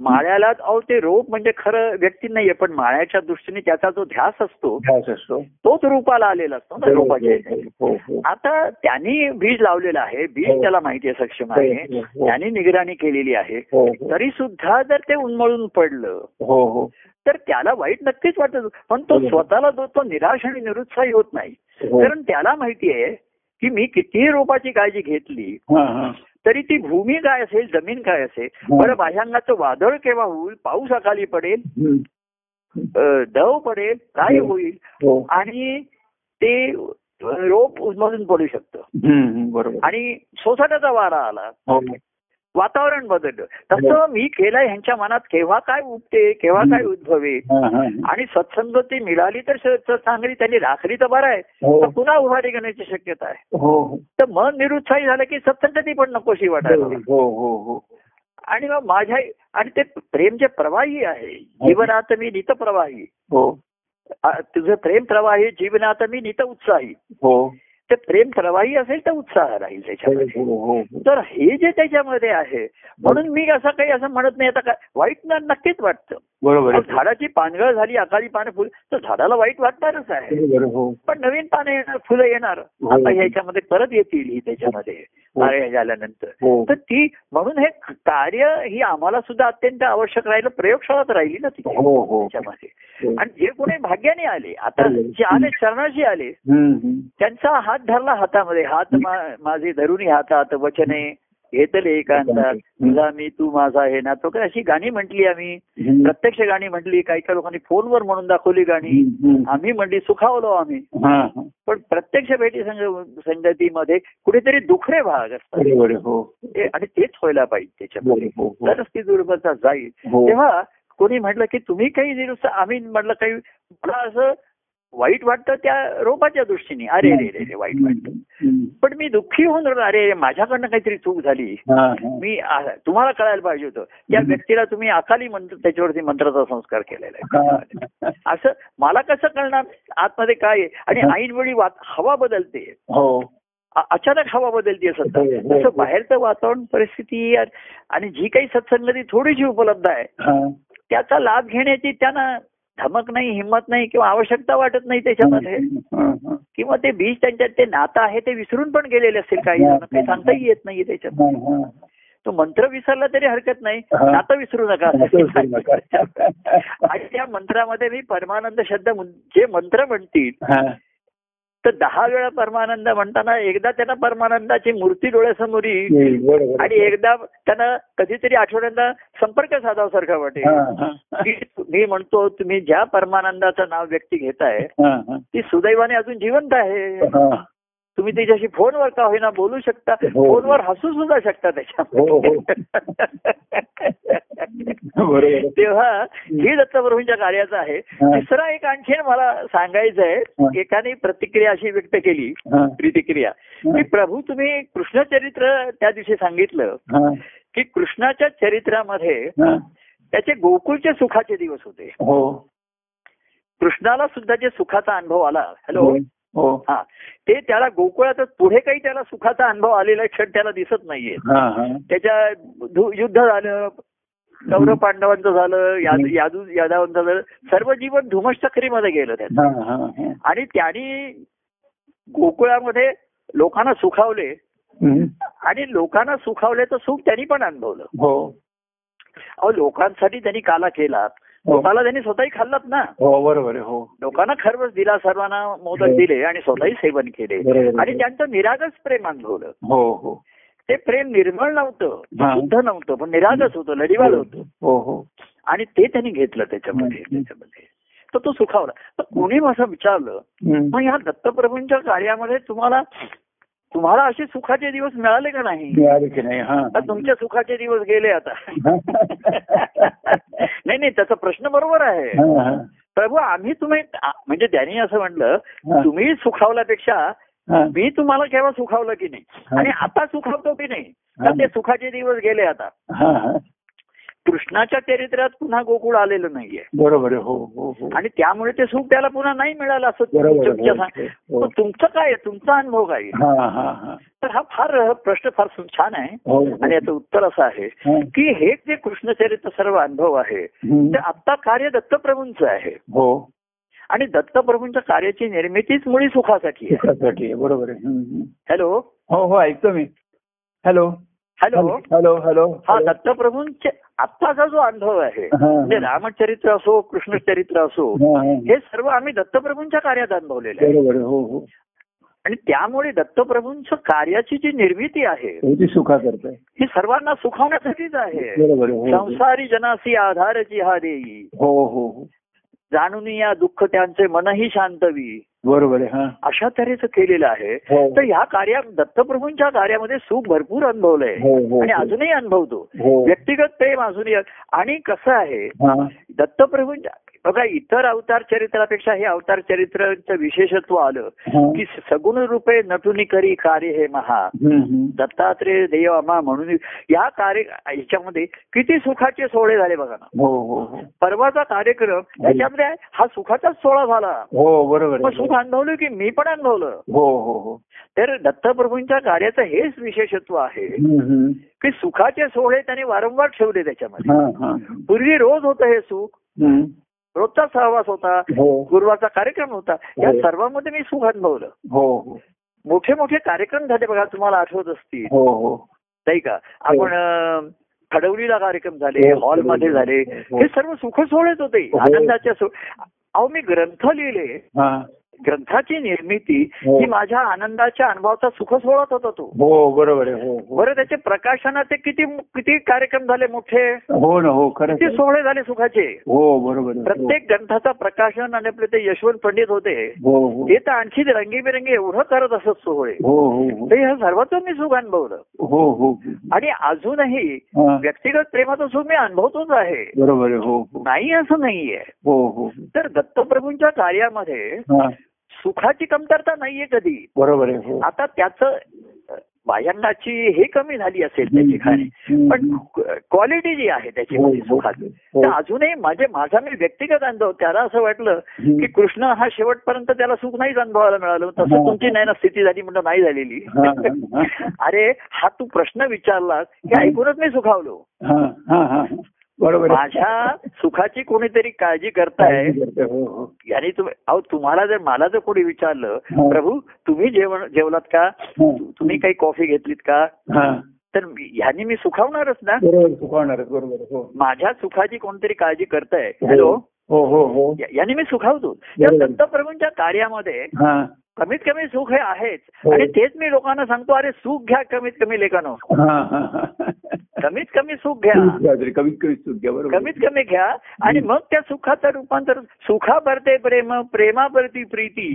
माळ्याला अहो ते रोप म्हणजे खरं व्यक्ती नाहीये पण माळ्याच्या दृष्टीने त्याचा जो ध्यास असतो ध्यास असतो. तोच रूपाला आलेला असतो ना रोपाचे हो हो. आता त्यांनी बीज लावलेलं आहे बीज हो. त्याला माहिती आहे सक्षम आहे. त्यांनी निगराणी केलेली आहे. तरी सुद्धा जर ते उन्मळून पडलं हो हो. तर त्याला वाईट नक्कीच वाटत. पण तो. स्वतःला तो तो निराश आणि निरुत्साही होत नाही. कारण त्याला माहिती आहे की मी कितीही रोपाची काळजी घेतली. तरी ती भूमी काय असेल जमीन काय असेल. बरं बाह्यांगाचं वादळ केव्हा होईल पाऊस अकाली पडेल दव पडेल काय हो. होईल हो आणि ते रोप उन्मळून पडू शकतं. बरोबर आणि सोसाट्याचा वारा आला हो वातावरण बदललं. तसं मी केलंय ह्यांच्या मनात केव्हा काय उठते केव्हा काय उद्भवे हा, हा. आणि सत्संगती मिळाली तर चांगली त्यांनी राखली तर बरं आहे. हो. तर पुन्हा उभारी घेण्याची शक्यता आहे. हो. हो तर मन निरुत्साही झालं की सत्संगती पण नकोशी वाटायला. हो हो हो. आणि मग माझ्या आणि ते प्रेम जे प्रवाही आहे जीवनात मी नित प्रवाही. हो. तुझं प्रेम प्रवाही जीवनात मी नित उत्साही. हो. ते प्रेम प्रवाही असेल तर उत्साह राहील हो, त्याच्यामध्ये हो, हो, हो. तर हे जे त्याच्यामध्ये आहे म्हणून मी असं काही असं म्हणत नाही आता काय वाईट ना नक्कीच वाटतं बरोबर झाडाची पानगळ झाली अकाली पानं फुल तर झाडाला वाईट वाटणारच आहे हो पण नवीन पानं येणार फुलं येणार हो. आता ह्याच्यामध्ये परत येतील ही त्याच्यामध्ये हो. झाल्यानंतर हो तर ती म्हणून हे कार्य ही आम्हाला सुद्धा अत्यंत आवश्यक राहिलं प्रयोगशाळात राहिली ना ती हो हो त्याच्यामध्ये हो. आणि जे कोणी भाग्याने आले आता हो. जे आले चरणाशी आले. त्यांचा हात धरला हातामध्ये हात माझे धरून हातात वचने घेतले एकांतात तुझा मी तू माझा हे ना तो काय अशी गाणी म्हटली आम्ही. प्रत्यक्ष गाणी म्हटली काही काही लोकांनी फोनवर म्हणून दाखवली गाणी. आम्ही म्हणली सुखावलो आम्ही. पण प्रत्यक्ष भेटी संग संगतीमध्ये कुठेतरी दुखरे भाग असतात हो आणि तेच व्हायला पाहिजे त्याच्यामध्ये हो, हो. तरच ती दुर्बलता जाईल. तेव्हा कोणी म्हटलं की तुम्ही काही दिवस आम्ही म्हटलं काही मला असं वाईट वाटतं त्या रोपाच्या दृष्टीने अरे रे रे रे वाईट वाटतं. पण मी दुःखी होऊन अरे रे, माझ्याकडनं काहीतरी चूक झाली. मी तुम्हाला कळायला पाहिजे होतं त्या. व्यक्तीला तुम्ही अकाली मंत्र त्याच्यावरती मंत्राचा संस्कार केलेला आहे. असं मला कसं कळणार आतमध्ये काय आहे आणि. ऐनवेळी वात हवा बदलते हो अचानक हवा बदलते सतत हो, हो, तसं. बाहेरचं वातावरण परिस्थिती आणि- जी काही सत्संगती थोडीशी उपलब्ध आहे. त्याचा लाभ घेण्याची त्यांना धमक नाही हिंमत नाही किंवा आवश्यकता वाटत नाही त्याच्यामध्ये. किंवा ते बीज त्यांच्यात ते नातं आहे ते विसरून पण गेलेले असतील काही जण काही सांगताही येत नाहीये त्याच्यात. तो मंत्र विसरला तरी हरकत नाही. नातं विसरू नका. आणि त्या मंत्रामध्ये मी परमानंद शब्द जे मंत्र म्हणतील. तर दहा वेळा परमानंद म्हणताना एकदा त्यांना परमानंदाची मूर्ती डोळ्यासमोर येईल. आणि एकदा त्यांना कधीतरी आठवड्यांदा संपर्क साधावासारखा वाटेल. मी म्हणतो तुम्ही ज्या परमानंदाचं नाव व्यक्ती घेताय. ती सुदैवाने अजून जिवंत आहे. तुम्ही तिच्याशी फोनवर का होईना बोलू शकता हो. फोनवर हसू सुद्धा शकता हो, त्याच्यामध्ये बरोबर आहे. तेव्हा ही दत्तप्रभूंच्या कार्याचं आहे हा. तिसरा एक आणखीन मला सांगायचं हा. आहे एकाने प्रतिक्रिया अशी व्यक्त केली हा. प्रतिक्रिया की प्रभू तुम्ही कृष्णचरित्र त्या दिवशी सांगितलं हा. की कृष्णाच्या चरित्रामध्ये हा. त्याचे गोकुळचे सुखाचे दिवस होते हो कृष्णाला सुद्धा जे सुखाचा अनुभव आला हॅलो हो. हो. ते त्याला गोकुळातच पुढे काही त्याला सुखाचा अनुभव आलेला क्षण त्याला दिसत नाहीये. हा हा. त्याच्या युद्ध झालं कौरव पांडवांचं झालं याद यादू यादवांचं झालं सर्व जीवन धुमश्चक्रीमध्ये गेलं त्याचं. हा हा हा. आणि त्यांनी गोकुळामध्ये लोकांना सुखावले. आणि लोकांना सुखावल्याचं सुख त्यांनी पण अनुभवलं. हो. अहो लोकांसाठी त्यांनी काला केला. हो. लोकांना त्यांनी स्वतःही खाल्लात ना हो बरोबर हो लोकांना खरवच दिला सर्वांना मोदक हो. दिले आणि स्वतःही सेवन केले. आणि त्यांचं निरागस प्रेम अनुभवलं हो हो ते प्रेम निर्मळ नव्हतं हा. शुद्ध नव्हतं पण निरागस होतं लढीवाळ होतं हो हो आणि ते त्यांनी घेतलं त्याच्यामध्ये. त्याच्यामध्ये तर तो सुखावला तर कोणी असं विचारलं. मग ह्या दत्तप्रभूंच्या कार्यामध्ये तुम्हाला तुम्हाला असे सुखाचे दिवस मिळाले का नाही मिळाले की नाही हा तर तुमचे सुखाचे दिवस गेले आता (laughs) नाही नाही त्याचा प्रश्न बरोबर आहे. प्रभू आम्ही तुम्ही म्हणजे त्यांनी असं म्हटलं हा. तुम्ही सुखावल्यापेक्षा. मी तुम्हाला केव्हा सुखावलं की नाही. आणि आता सुखावतो की नाही. तर ते सुखाचे दिवस गेले आता. कृष्णाच्या चरित्रात पुन्हा गोकुळ आलेलं नाहीये. बरोबर हो हो हो. आणि त्यामुळे ते सुख त्याला पुन्हा नाही मिळालं असं हो, हो. तुमचं काय तुमचा अनुभव काय? हा हा हा. तर हा फार प्रश्न फार छान आहे. हो आणि याचं उत्तर असं आहे. की हे जे कृष्णचरित्र सर्व अनुभव आहे. ते आत्ता कार्य दत्तप्रभूंचं आहे. हो. आणि दत्तप्रभूंच्या कार्याची निर्मितीच मुळी सुखासाठी आहे. बरोबर. हॅलो? हो हो ऐकतो मी. हॅलो? हॅलो. हॅलो हॅलो हा दत्तप्रभूंचे आत्ताचा जो अनुभव आहे. म्हणजे रामचरित्र असो कृष्णचरित्र असो हा, सर्व आम्ही दत्तप्रभूंच्या कार्यात अनुभवलेले आहे. हो हो. आणि त्यामुळे दत्तप्रभूंचं कार्याची जी निर्मिती आहे हो, ती सुखा करताय ही सर्वांना सुखावण्यासाठीच आहे. संसारी जनासी आधारची हा देई हो हो. जाणून या दुःख त्यांचे मनही शांतवी बरोबर आहे हा. अशा तऱ्हेचं केलेलं आहे. हो. तर ह्या कार्या दत्तप्रभूंच्या कार्यामध्ये सुख भरपूर अनुभवलंय हो हो आणि अजूनही अनुभवतो. व्यक्तिगत प्रेम अजूनही आणि कसं आहे दत्तप्रभूंच्या बघा इतर अवतार चरित्रापेक्षा हे अवतार चरित्राचं विशेषत्व आलं. की सगुण रूपे नटुनी करी कार्य हे महा. दत्तात्रेय देव आम्हा म्हणून या कार्य याच्यामध्ये किती सुखाचे सोहळे झाले बघा ना हो हो हो परवाचा कार्यक्रम याच्यामध्ये हा सुखाचाच सोहळा झाला हो बरोबर. सुख अनुभवलं की मी पण अनुभवलं हो हो हो तर दत्तप्रभूंच्या कार्याचं हेच विशेषत्व आहे. की सुखाचे सोहळे त्यांनी वारंवार ठेवले त्याच्यामध्ये. पूर्वी रोज होतं हे सुख. रोजचा सहवास होता हो. गुरुवारचा कार्यक्रम होता या हो. सर्वांमध्ये मी सुख अनुभवलं. हो मोठे मोठे कार्यक्रम झाले बघा तुम्हाला आठवत असतील. नाही का? आपण खडवलीला कार्यक्रम झाले. हॉलमध्ये झाले. हो. सर्व सुख सोहळेच होते. आनंदाच्या सो अहो मी ग्रंथ लिहिले. ग्रंथाची निर्मिती हो. ही माझ्या आनंदाच्या अनुभवाचा सुख सोहळाच होता तो. हो बरोबर आहे. हो हो. बरं त्याचे प्रकाशनाचे किती किती कार्यक्रम झाले मोठे? हो ना हो खरं किती सोहळे झाले सुखाचे? हो बरोबर. प्रत्येक ग्रंथाचा प्रकाशन आणि आपले ते यशवंत पंडित होते. हो तर आणखी रंगीबेरंगी एवढं करत असत सोहळे. हो हो सर्वांचं मी सुख अनुभवलं. हो हो. आणि अजूनही व्यक्तिगत प्रेमाचं सुख मी अनुभवतोच आहे. बरोबर हो नाही असं नाहीये. हो हो. तर दत्तप्रभूंच्या कार्यामध्ये सुखाची कमतरता नाहीये कधी बरोबर आहे हो आता त्याचं अ, बाह्यांगाची हे कमी झाली असेल त्याची खाणी पण. क्वालिटी जी आहे त्याची हो, हो, सुखाची. तर अजूनही माझे माझा मी व्यक्तिगत अनुभव त्याला असं वाटलं. की कृष्ण हा शेवटपर्यंत त्याला सुख नाहीच अनुभवायला मिळालं. तसं तुमची नाही ना स्थिती झाली म्हणून नाही झालेली. (laughs) अरे हा तू प्रश्न विचारलास हे हा. ऐकूनच मी सुखावलो बरोबर. माझ्या सुखाची कोणीतरी काळजी करताय. करते, हो हो. तुम्ही अहो तुम्हाला जर मला जर कोणी विचारलं हा. प्रभू तुम्ही जेवण जेवलात का. तुम्ही काही कॉफी घेतलीत का? तर ह्यानी मी सुखावणारच ना. चुकवणार बरोबर माझ्या सुखाची कोणतरी काळजी करताय. हॅलो? हो हो हो. याने मी सुखावतो. या. दत्तप्रभूंच्या कार्यामध्ये हा. कमीत कमी सुख हे आहेच. हो. आणि तेच मी लोकांना सांगतो अरे सुख घ्या कमीत कमी लेखानो. कमीत कमी सुख घ्या. कमीत कमी चूक घ्या बरोबर. कमीत कमी घ्या. आणि मग त्या सुखाचं रूपांतर सुखा परते प्रेम प्रेमा परती. प्रीती.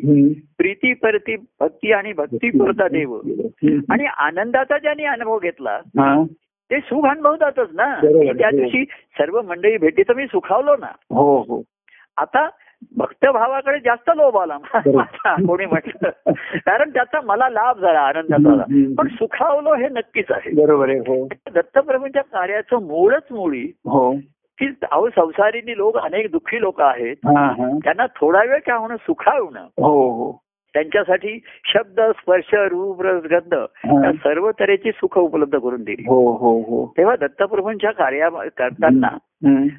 प्रीती परती भक्ती आणि भक्ती पुरता देव. आणि आनंदाचा ज्यांनी अनुभव घेतला ते सुख अनुभवतातच ना. त्या. दिवशी सर्व मंडळी भेटी तर मी सुखावलो ना. हो हो. आता भक्तभावाकडे जास्त लोभ आला. (laughs) कोणी म्हटलं. कारण त्याचा मला लाभ झाला आनंदाचा. पण सुखावलो हे नक्कीच आहे. बरोबर आहे हो. दत्तप्रभूंच्या कार्याचं मूळच मुळी हो. की अहो संसारीनी लोक अनेक दुःखी लोक आहेत. त्यांना थोडा वेळ का होणं सुखावणं? हो हो. त्यांच्यासाठी शब्द स्पर्श रूप रस गंध. या सर्व तऱ्हेची सुख उपलब्ध करून दिली. हो हो हो. तेव्हा दत्तप्रभूंच्या कार्या करताना.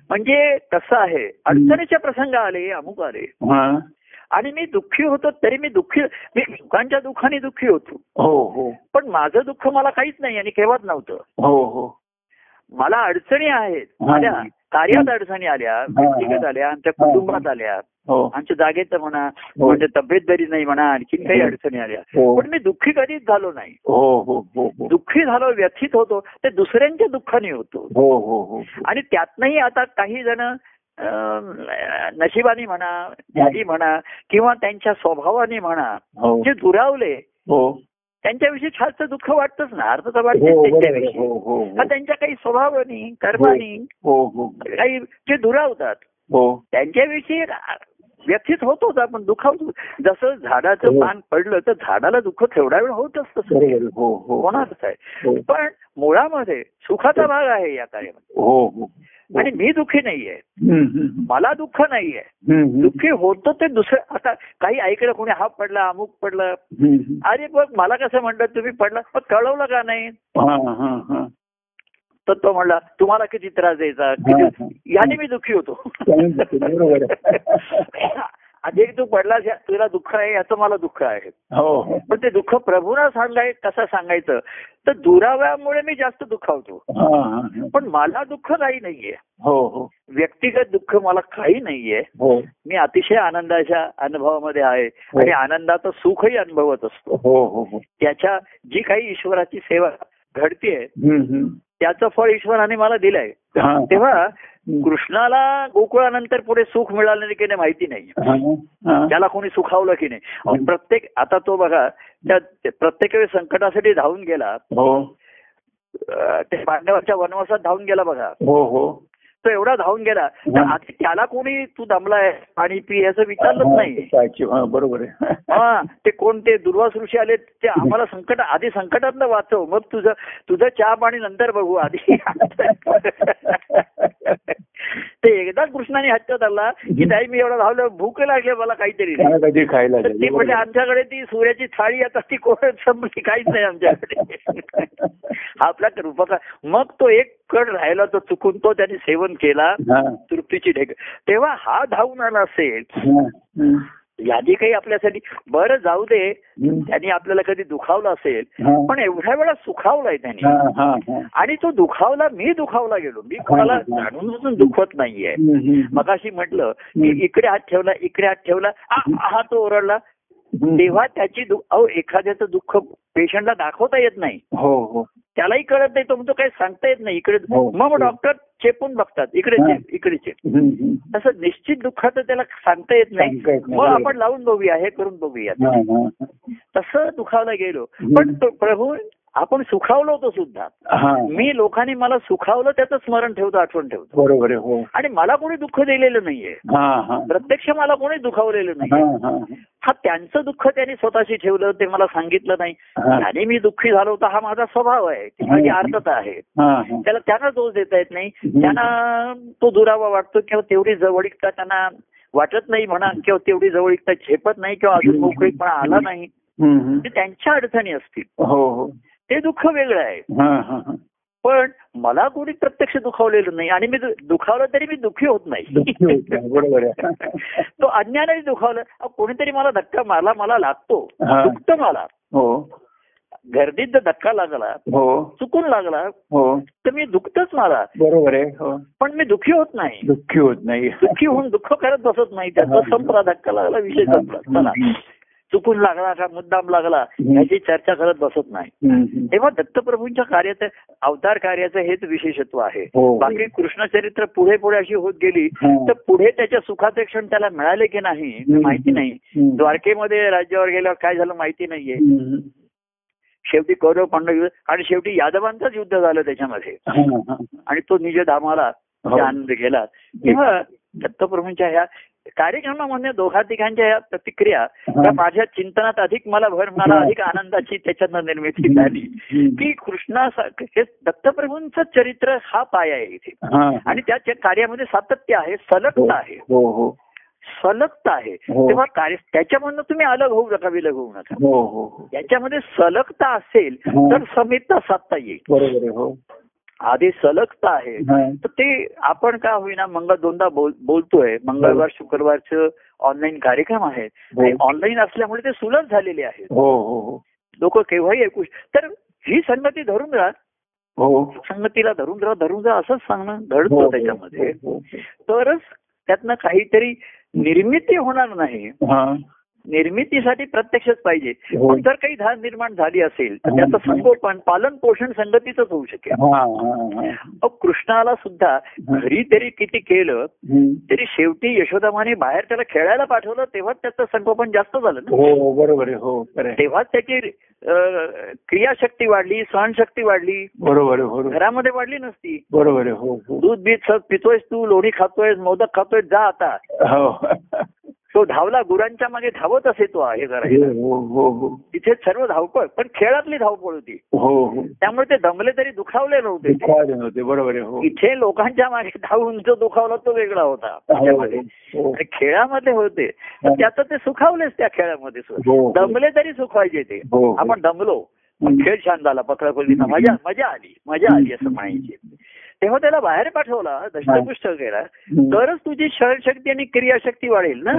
म्हणजे कसं आहे. अडचणीचे प्रसंग आले अमुक आले. आणि मी दुःखी होतो तरी मी दुःखी मी लोकांच्या दुःखाने दुःखी होतो. हो हो. पण माझं दुःख मला काहीच नाही आणि केव्हाच नव्हतं. हो हो. मला अडचणी आहेत. आल्या कार्यात अडचणी आल्या व्यक्तिगत आल्या आमच्या. कुटुंबात आल्या. आमच्या जागेत म्हणा हो. म्हणजे तब्येत बरी नाही म्हणा आणखीन काही हो. अडचणी आल्या. हो. पण मी दुःखी कधीच झालो नाही. हो हो हो हो. दुःखी झालो व्यथित होतो ते दुसऱ्यांच्या दुःखाने होतो. हो हो हो. आणि त्यातनंही आता काही जण नशिबाने म्हणा ज्ञानी म्हणा किंवा त्यांच्या स्वभावाने म्हणा हो. जे दुरावले हो. त्यांच्याविषयी खासचं दुःख वाटतच ना अर्थ हो हो हो हा. त्यांच्या काही स्वभावानी कर्मानी हो हो. काही जे दुरावतात हो. त्यांच्याविषयी व्यथित होतोच आपण दुखावतो. जसं झाडाचं हो. पान पडलं तर झाडाला दुःख तेवढा वेळ होत असतं बरोबर. आहे. हो. हो होणारच आहे. पण मुळामध्ये सुखाचा भाग आहे या कार्यामध्ये. हो हो. आणि मी दुःखी नाहीये. मला दुःख नाहीये. दुःखी होतं ते दुसरं. आता काही ऐकलं कोणी हा पडला अमुक पडलं. अरे बघ मला कसं म्हणतात तुम्ही पडला. मग कळवलं का नाही? तर तो म्हणला तुम्हाला किती त्रास द्यायचा? किती. याने मी दुःखी होतो. अधिक (laughs) तू पडलास या- तुला दुःख आहे याचं मला दुःख आहे. हो. पण ते दुःख प्रभूना सांगाय कसं सांगायचं? तर दुराव्यामुळे मी जास्त दुखावतो. पण मला दुःख काही नाहीये. हो हो. व्यक्तिगत दुःख मला काही नाहीये. हो. मी अतिशय आनंदाच्या अनुभवामध्ये आहे. आणि आनंदाचं सुखही अनुभवत असतो. त्याच्या जी काही ईश्वराची सेवा घडतीये. त्याचं फळ ईश्वराने मला दिलंय. तेव्हा कृष्णाला गोकुळानंतर पुढे सुख मिळालं की नाही माहिती नाही. त्याला कोणी सुखावलं की नाही. प्रत्येक आता तो बघा त्या त्या प्रत्येक वेळी संकटासाठी धावून गेला. हो. ते पांडवाच्या वनवासात धावून गेला बघा. हो हो. तो एवढा धावून गेला. तर. आधी त्याला कोणी तू दमलाय पाणी पी असं विचारलंच नाही. बरोबर आहे. हा ते कोण ते दुर्वास ऋषी आले ते आम्हाला संकट आधी संकटात वाचव. मग तुझं तुझं चहा पाणी नंतर बघू आधी. ते एकदा कृष्णाने हट्ट धरला की ताई मी एवढा धावलं भूक लागली मला काहीतरी. खायला ते म्हणजे. आमच्याकडे ती सूर्याची थाळी आता ती कोण संपली काहीच नाही आमच्याकडे. (laughs) आपला कृपका मग तो एक कड राहिला तो चुकून तो त्याने सेवन केला तृप्तीची ढेक. तेव्हा हा धावून आला असेल. यादी काही आपल्यासाठी बरं जाऊ दे. त्यांनी आपल्याला कधी दुखावलं असेल पण एवढ्या वेळा सुखावलाय त्यांनी. आणि तो दुखावला मी दुखावला गेलो. मी कोणाला जाणून दुखवत नाहीये. हम्म, मगाशी म्हटलं की इकडे हात ठेवला इकडे हात ठेवला हा तो ओरडला. तेव्हा त्याची अहो एखाद्याचं दुःख पेशंटला दाखवता येत नाही हो हो त्यालाही कळत नाही तो म्हणतो काही सांगता येत नाही इकडे हो. मग डॉक्टर चेपून बघतात इकडे हा. चेप इकडे चेप. असं निश्चित दुःखाचं त्याला सांगता येत नाही मग. आपण लावून बघूया हे करून बघूया हा, हा, हा. तसं दुखावला गेलो. पण प्रभू आपण सुखावलो होतो सुद्धा. मी लोकांनी मला सुखावलं त्याचं स्मरण ठेवतो आठवण ठेवतो. बरोबर हो. आणि मला कोणी दुःख दिलेलं नाहीये. प्रत्यक्ष मला कोणी दुखावलेलं नाही हा हा त्यांचं दुःख त्यांनी स्वतःशी ठेवलं ते मला सांगितलं नाही. आणि मी दुःखी झालो होता हा माझा स्वभाव आहे. ती माझी. अर्थता आहे. हा हा. त्याला त्यांना दोष देता येत नाही. त्यांना तो दुरावा वाटतो किंवा तेवढी जवळीकता त्यांना वाटत नाही म्हणा किंवा तेवढी जवळीकता झेपत नाही किंवा अजून मोकळीकपणा आला नाही. ते त्यांच्या अडचणी असतील. हो हो. ते दुःख वेगळं आहे. हा हा हा. पण मला कोणी प्रत्यक्ष दुखावलेलं नाही आणि मी दुखावलं तरी मी दुःखी होत नाही, बरोबर (laughs) तो अज्ञानाने दुखावलं. कोणीतरी मला धक्का मारला मला लागतो. दुखतं मला. हो. गर्दीत जर धक्का लागला हो. चुकून लागला हो. तर मी दुखतच मला. बरोबर आहे. हो. पण मी दुःखी होत नाही. दुःखी होत नाही. दुःखी होऊन दुःख करत बसत नाही. त्याचा संपला धक्का लागला विषय संपला. चला. चुकून लागला का मुद्दाम लागला याची चर्चा करत बसत नाही. तेव्हा दत्तप्रभूंच्या कार्याचं अवतार कार्याचं हेच विशेषत्व आहे हो. बाकी कृष्णचरित्र पुढे पुढे अशी होत गेली. तर पुढे त्याच्या सुखाचे क्षण त्याला मिळाले की नाही. माहिती नाही. द्वारकेमध्ये राज्यावर गेल्यावर काय झालं माहिती नाहीये. शेवटी कौरव पांडव आणि शेवटी यादवांचंच युद्ध झालं त्याच्यामध्ये. आणि तो निज धामाला हो. आनंद गेला तेव्हा दत्तप्रभूंच्या ह्या कार्यक्रमामध्ये दोघा तिघांच्या ह्या प्रतिक्रिया त्या माझ्या चिंतनात अधिक मला भर मला हा. अधिक आनंदाची त्याच्यातनं निर्मिती झाली. की कृष्णा हे दत्तप्रभूंचं चरित्र हा पाय आहे इथे हा. आणि त्या कार्यामध्ये सातत्य आहे सलगता आहे हो हो सलगता आहे हो. तेव्हा कार्य त्याच्यामधनं तुम्ही अलग होऊ नका विलग होऊ नका हो हो हो. याच्यामध्ये सलगता असेल हा. तर समितता साधता येईल हो आधी सलगता आहे. हा. तर ते आपण का होईना मंगळ दोनदा बोल बोलतोय. मंगळवार शुक्रवारचं ऑनलाईन कार्यक्रम आहेत हो. आणि ऑनलाईन असल्यामुळे ते सुलभ झालेले आहेत. हो हो हो. लोक केव्हाही ऐकू तर ही संगती धरून राहा. हो. संगतीला धरून राहा धरून राहा असंच सांगणं हो, घडतं हो, त्याच्यामध्ये. हो, हो. तरच त्यातनं काहीतरी निर्मिती होणार नाही. हा. निर्मितीसाठी प्रत्यक्षच पाहिजे. हो. पण जर काही धार निर्माण झाली असेल तर हा. त्याचं संगोपन पालन पोषण संगतीच होऊ शकेल. कृष्णाला सुद्धा घरी तरी किती केलं. तरी शेवटी यशोदामाने बाहेर त्याला खेळायला पाठवलं तेव्हाच त्याचं संगोपन जास्त झालं ना. हो बरोबर आहे. हो. तेव्हाच त्याची क्रियाशक्ती वाढली सहनशक्ती वाढली. बरोबर घरामध्ये वाढली नसती. बरोबर आहे. हो दूध बीत सब पितोयस तू लोणी खातोयस मोदक खातोय जा आता. तो धावला गुरांच्या मागे धावत असे तो हे करायला हो हो हो. तिथे सर्व धावपळ पण खेळातली धावपळ होती. त्यामुळे ते दमले तरी दुखावले नव्हते. बरोबर हो. इथे लोकांच्या मागे धावून जो दुखावला तो वेगळा होता. खेळामध्ये होते. त्याचं ते सुखावलेच त्या खेळामध्ये. दमले तरी सुखवायचे ते. आपण दमलो. खेळ छान झाला पकडापकडीनं मजा मजा आली. मजा आली असं म्हणायचे. तेव्हा त्याला बाहेर पाठवला दष्टपुष्ट केला. तरच तुझी शक्ती आणि क्रियाशक्ती वाढेल ना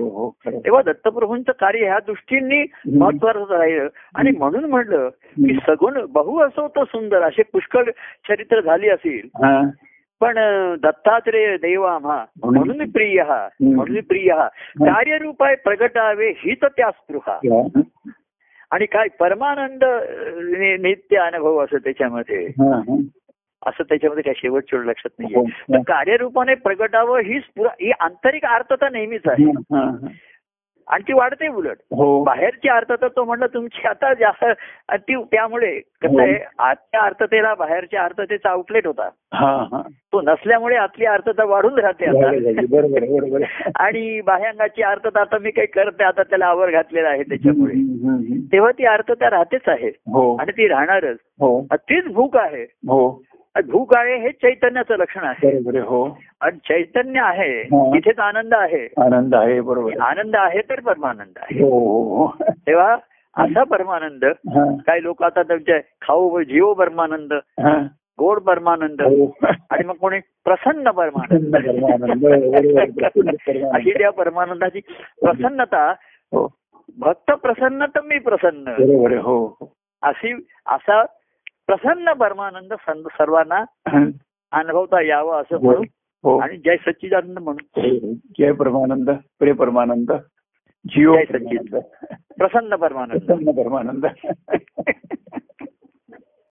हो हो. तेव्हा दत्तप्रभूंचं कार्य ह्या दृष्टीने महत्वाचं राहिलं आणि म्हणून म्हणलं की सगुण बहु असो तो सुंदर असे पुष्कळ चरित्र झाली असेल. पण दत्तात्रेय देव म्हणून प्रिय हा म्हणून प्रिय. हा. कार्यरूपाय प्रगटावे हीच त्या स्पृहा. आणि काय परमानंद नित्य अनुभव असं त्याच्यामध्ये. असं त्याच्यामध्ये काय शेवट शेवट लक्षात हो. नाहीये तर कार्यरूपाने प्रगटावं ही स्फुरा ही आंतरिक अर्थता नेहमीच आहे. हा, हा. आणि ती वाढते उलट. हो. बाहेरची अर्थता तो म्हणलं तुमची आता जास्त ती त्यामुळे कसं आहे आतल्या अर्थतेला बाहेरच्या अर्थतेचा आउटलेट होता. हा हा. तो नसल्यामुळे आतली अर्थता वाढून राहते आता. (laughs) आणि बाह्यांगाची अर्थता आता मी काही करते आता त्याला आवर घातलेला आहे त्याच्यामुळे. तेव्हा ती अर्थता राहतेच आहे. हो. आणि ती राहणारच. हो. तीच भूक आहे. हो. भूक आहे हे चैतन्याचं लक्षण आहे हो आणि चैतन्य आहे. तिथेच आनंद आहे आनंद आहे बरोबर. आनंद आहे तर परमानंद आहे हो हो हो. तेव्हा असा परमानंद काही लोक आता त्यांच्या खाऊ जीव परमानंद. गोड परमानंद. आणि मग कोणी प्रसन्न परमानंद. अशी त्या परमानंदाची प्रसन्नता भक्त प्रसन्न तर मी प्रसन्न बरोबर हो. अशी असा प्रसन्न परमानंद सर्वांना हा. (clears throat) अनुभवता यावं असं हो म्हणून हो आणि जय सच्चिदानंद म्हणून जय परमानंद प्रिय परमानंद जिओ जय सच्चिदानंद. प्रसन्न परमानंद प्रसन्न परमानंद (laughs)